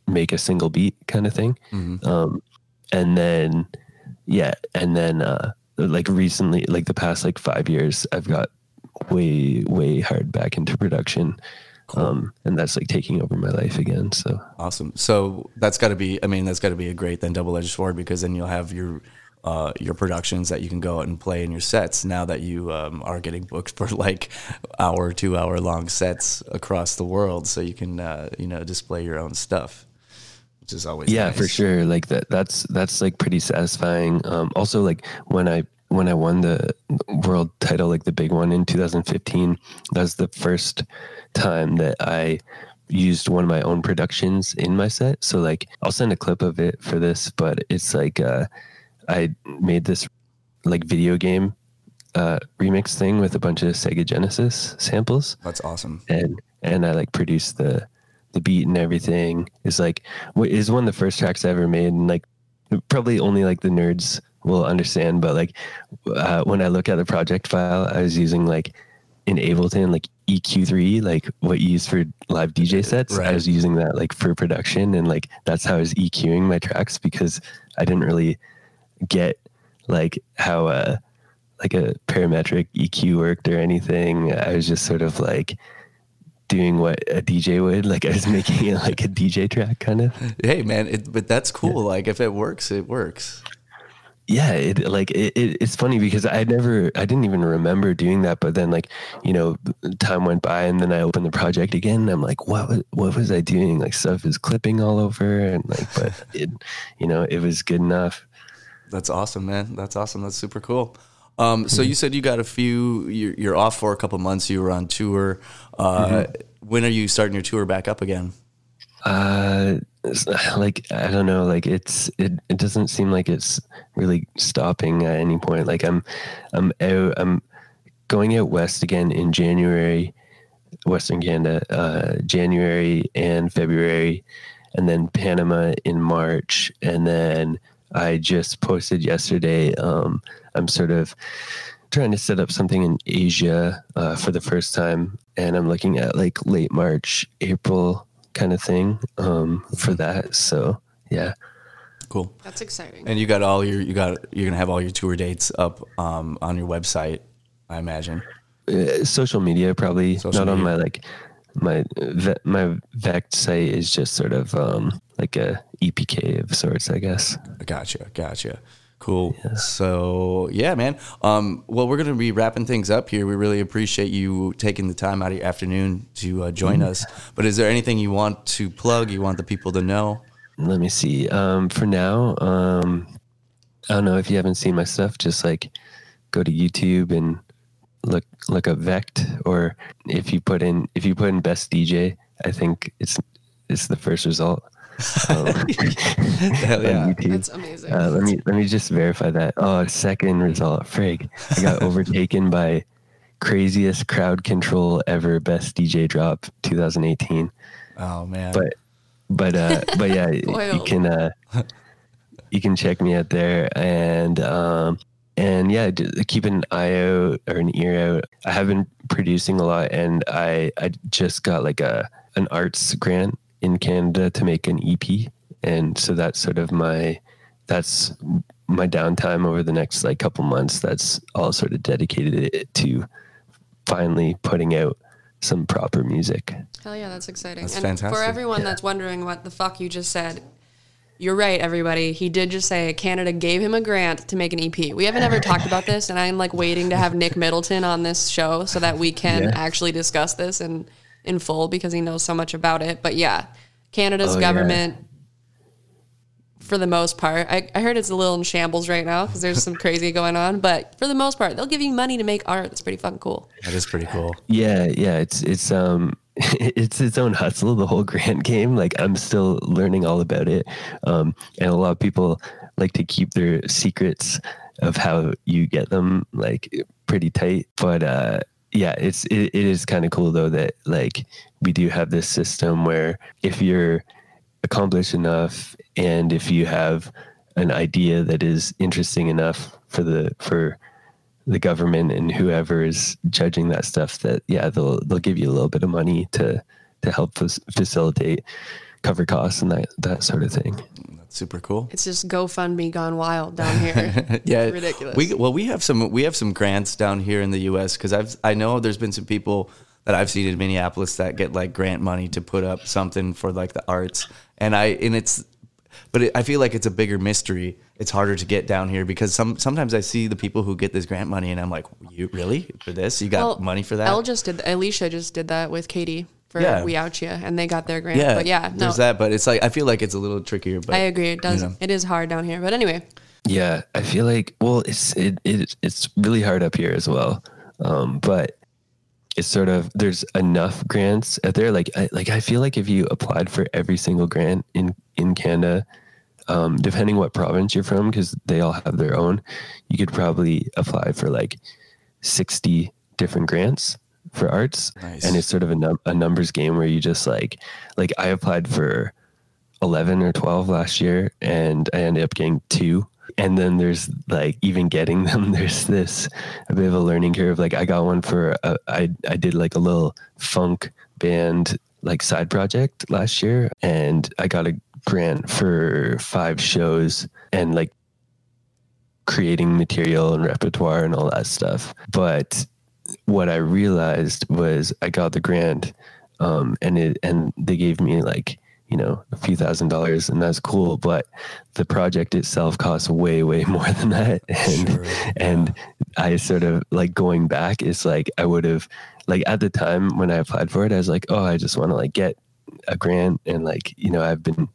make a single beat kind of thing. Mhm. Um, and then, yeah. And then, uh, like recently, like the past like five years, I've got way, way hard back into production. Um, and that's like taking over my life again. So Awesome. So that's got to be. I mean, that's got to be a great then double edged sword because then you'll have your uh, your productions that you can go out and play in your sets. Now that you um, are getting booked for like hour, two hour long sets across the world, so you can uh, you know display your own stuff, which is always yeah nice. for sure like that that's that's like pretty satisfying um also like when i when i won the world title like the big one in 2015 that was the first time that i used one of my own productions in my set so like i'll send a clip of it for this but it's like uh i made this like video game uh remix thing with a bunch of sega genesis samples That's awesome. and and I like produced the the beat and everything. Is like is one of the first tracks I ever made, and like probably only like the nerds will understand. But like uh, when I look at the project file, I was using like in Ableton like EQ3, like what you use for live DJ sets. I was using that like for production, and like that's how I was EQing my tracks because I didn't really get like how uh like a parametric EQ worked or anything. I was just sort of like doing what a DJ would. Like I was making it like a DJ track kind of. Hey man, it, but that's cool. Like if it works, it works. Yeah, it like it, it, it's funny because I never I didn't even remember doing that, but then like you know time went by and then I opened the project again and I'm like what was, what was I doing? Like stuff is clipping all over and like but it you know it was good enough. That's awesome, man. That's awesome. That's super cool. Um, so you said you got a few. You're, you're off for a couple months. You were on tour. Uh, When are you starting your tour back up again? Uh, like I don't know, like it's it, it doesn't seem like it's really stopping at any point. Like I'm I'm out I'm going out west again in January, Western Canada, uh, January and February, and then Panama in March, and then I just posted yesterday. Um, I'm sort of trying to set up something in Asia uh, for the first time, and I'm looking at like late March, April kind of thing um, for that. So yeah, Cool. That's exciting. And you got all your you got you're gonna have all your tour dates up um, on your website, I imagine. uh, social media probably Social not on my like my my Vekked site is just sort of um, like a EPK of sorts, I guess. Gotcha, gotcha. Cool. So yeah, man. Um, well, we're gonna be wrapping things up here. We really appreciate you taking the time out of your afternoon to uh, join us. But is there anything you want to plug? You want the people to know? Let me see. Um, for now, um, I don't know if you haven't seen my stuff. Just like go to YouTube and look look up Vekked, or if you put in if you put in best DJ, I think it's it's the first result. Um, Hell yeah. YouTube. That's amazing. Uh, let me let me just verify that. Oh, second result. Frig. I got overtaken by craziest crowd control ever. Best DJ drop 2018. Oh man. But but uh but yeah, you can uh you can check me out there and um and yeah, keep an eye out or an ear out. I have been producing a lot, and I I just got like a an arts grant in Canada to make an EP, and so that's sort of my that's my downtime over the next like couple months. That's all sort of dedicated it to finally putting out some proper music. Hell yeah, that's exciting. That's and fantastic. For everyone Yeah. that's wondering what the fuck you just said, you're right, everybody. He did just say Canada gave him a grant to make an EP. We haven't ever talked about this, and I'm like waiting to have Nick Middleton on this show so that we can Yeah. actually discuss this in in full because he knows so much about it. But yeah, Canada's Oh, yeah. government. For the most part, I, I heard it's a little in shambles right now because there's some crazy going on. But for the most part, they'll give you money to make art. That's pretty fucking cool. That is pretty cool. Yeah, yeah, it's it's um it's its own hustle, the whole grant game. Like I'm still learning all about it. Um and a lot of people like to keep their secrets of how you get them like pretty tight. But uh yeah, it's it, it is kind of cool though that like we do have this system where if you're accomplished enough and if you have an idea that is interesting enough for the for the government and whoever is judging that stuff that yeah they'll they'll give you a little bit of money to to help fac- facilitate cover costs and that that sort of thing super cool. It's just GoFundMe gone wild down here. yeah, It's ridiculous. We well, we have some we have some grants down here in the U.S. because I've I know there's been some people that I've seen in Minneapolis that get like grant money to put up something for like the arts, and I and it's, but it, I feel like it's a bigger mystery. It's harder to get down here because some sometimes I see the people who get this grant money, and I'm like, you really for this? You got Well, money for that? Elle just did. Alicia just did that with Katie for Yeah. We Out Ya, and they got their grant. yeah, but yeah, no, there's that, but it's like I feel like it's a little trickier. But I agree. It does. you know. It is hard down here, but anyway, yeah i feel like well it's it, it it's really hard up here as well um but it's sort of there's enough grants out there like I, like i feel like if you applied for every single grant in in canada um, depending what province you're from, because they all have their own, you could probably apply for like 60 different grants for arts. Nice. And it's sort of a, num- a numbers game where you just like, like I applied for 11 or 12 last year and I ended up getting two. And then there's like even getting them, there's this a bit of a learning curve. Like I got one for, a, I, I did like a little funk band like side project last year and I got a grant for five shows and like creating material and repertoire and all that stuff. But what I realized was I got the grant um, and it and they gave me like you know a few thousand dollars and that's cool but the project itself costs way way more than that. And and i sort of like going back it's like i would have like at the time when i applied for it i was like oh i just want to like get a grant and like you know i've been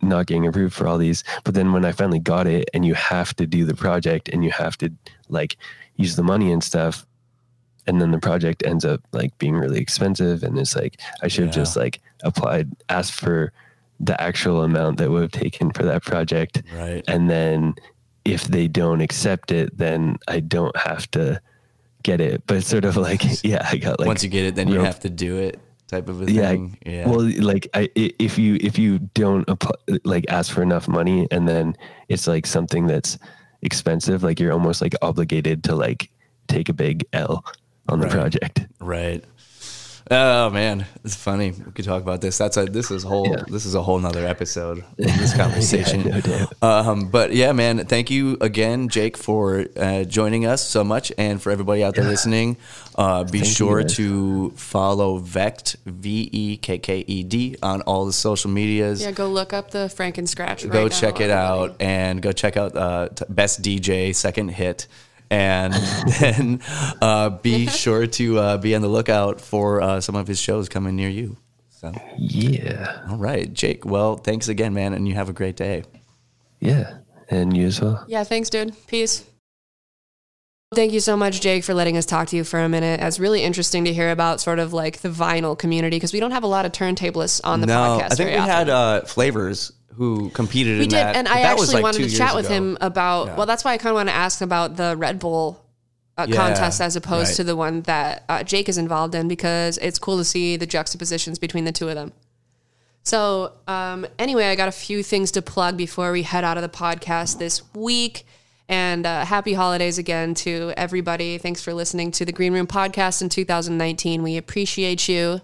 not getting approved for all these but then when i finally got it and you have to do the project and you have to like use the money and stuff and then the project ends up like being really expensive and it's like i should have just like applied asked for the actual amount that would have taken for that project. Right. And then if they don't accept it then i don't have to get it. But it's sort of like yeah i got like Once you get it, then you have to do it, type of a yeah, thing. Yeah. Well, like I, i- if you if you don't apply, like ask for enough money, and then it's like something that's expensive, like you're almost like obligated to like take a big L on the project. Right. Oh man, it's funny. We could talk about this. That's a this is whole this is a whole nother episode of this conversation. no. Um, but yeah, man, thank you again, Jake, for uh, joining us so much, and for everybody out there listening. Uh, be Thank sure guys. to follow Vekked V E K K E D on all the social medias. yeah, go look up the Frankenscratch. go right now, check it everybody. out and go check out uh, t- best DJ second hit and then uh, be sure to uh, be on the lookout for uh, some of his shows coming near you. So Yeah, all right, Jake. Well, thanks again, man, and you have a great day. yeah, and you as well. Yeah, thanks, dude. Peace. Thank you so much, Jake, for letting us talk to you for a minute. It's really interesting to hear about sort of like the vinyl community because we don't have a lot of turntablists on the no, podcast. I think very we often. had uh, flavors who competed we in did, that. and but I actually like, wanted to chat with him about. Yeah. Well, that's why I kind of want to ask about the Red Bull uh, Yeah, contest as opposed right. to the one that uh, Jake is involved in because it's cool to see the juxtapositions between the two of them. So, um, anyway, I got a few things to plug before we head out of the podcast this week. And uh, happy holidays again to everybody. Thanks for listening to the Green Room podcast in 2019. We appreciate you.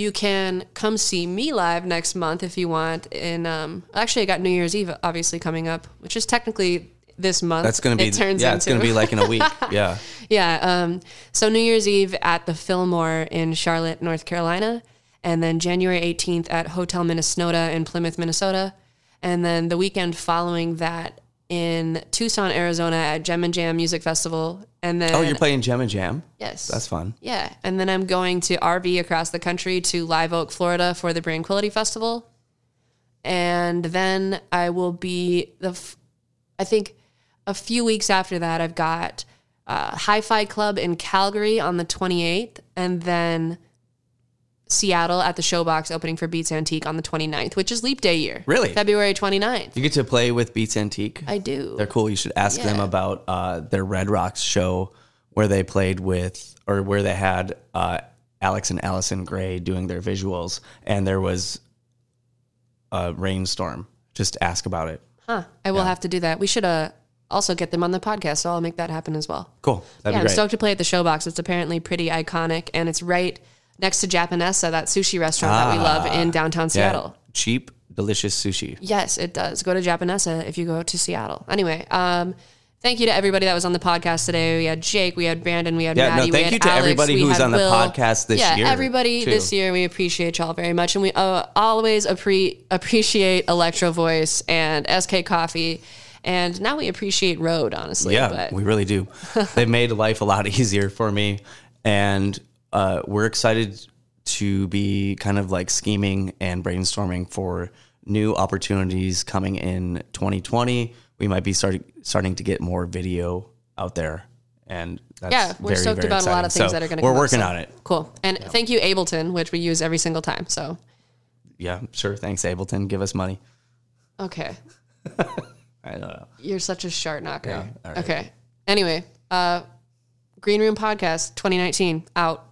You can come see me live next month if you want. And um, actually, I got New Year's Eve obviously coming up, which is technically this month. That's gonna be It turns yeah. into. It's gonna be like in a week. Yeah. yeah. Um, so New Year's Eve at the Fillmore in Charlotte, North Carolina, and then January 18th at Hotel Minnesota in Plymouth, Minnesota, and then the weekend following that in Tucson, Arizona at Gem and Jam Music Festival, and then Oh, you're playing Gem and Jam. Yes. That's fun. yeah, and then I'm going to RV across the country to Live Oak, Florida for the Tranquility Festival. And then I will be the, f- I think a few weeks after that, I've got uh, Hi Fi Club in Calgary on the 28th, and then Seattle at the Showbox opening for Beats Antique on the 29th, which is Leap Day year. Really? February 29th. You get to play with Beats Antique. I do. They're cool. You should ask them about uh, their Red Rocks show where they played with, or where they had uh, Alex and Allyson Grey doing their visuals, and there was a rainstorm. Just ask about it. Huh. I will have to do that. We should uh, also get them on the podcast, so I'll make that happen as well. Cool. That'd yeah, be I'm stoked to play at the Showbox. It's apparently pretty iconic, and it's right next to Japonessa, that sushi restaurant that we love in downtown Ah, Yeah. Seattle. Cheap, delicious sushi. Yes, it does. Go to Japonessa if you go to Seattle. Anyway, um, thank you to everybody that was on the podcast today. We had Jake, we had Brandon, we had Yeah, no, Maddie, we thank had you to Alex, everybody we who's had on the Will. podcast this yeah, year, everybody too. this year. We appreciate y'all very much, and we uh, always appre- appreciate Electro Voice and SK Coffee. And now we appreciate Rode, honestly. Yeah, but we really do. They've made life a lot easier for me, and uh, we're excited to be kind of like scheming and brainstorming for new opportunities coming in 2020. We might be starting starting to get more video out there, and that's yeah, we're very, stoked very about a lot of things So that are going to come. We're come up, working so- on it. Cool. And thank you, Ableton, which we use every single time. So, Yeah, sure. Thanks, Ableton. Give us money. okay. I don't know. You're such a shart knocker. Yeah, right. Okay. Anyway, uh, Green Room Podcast 2019 out.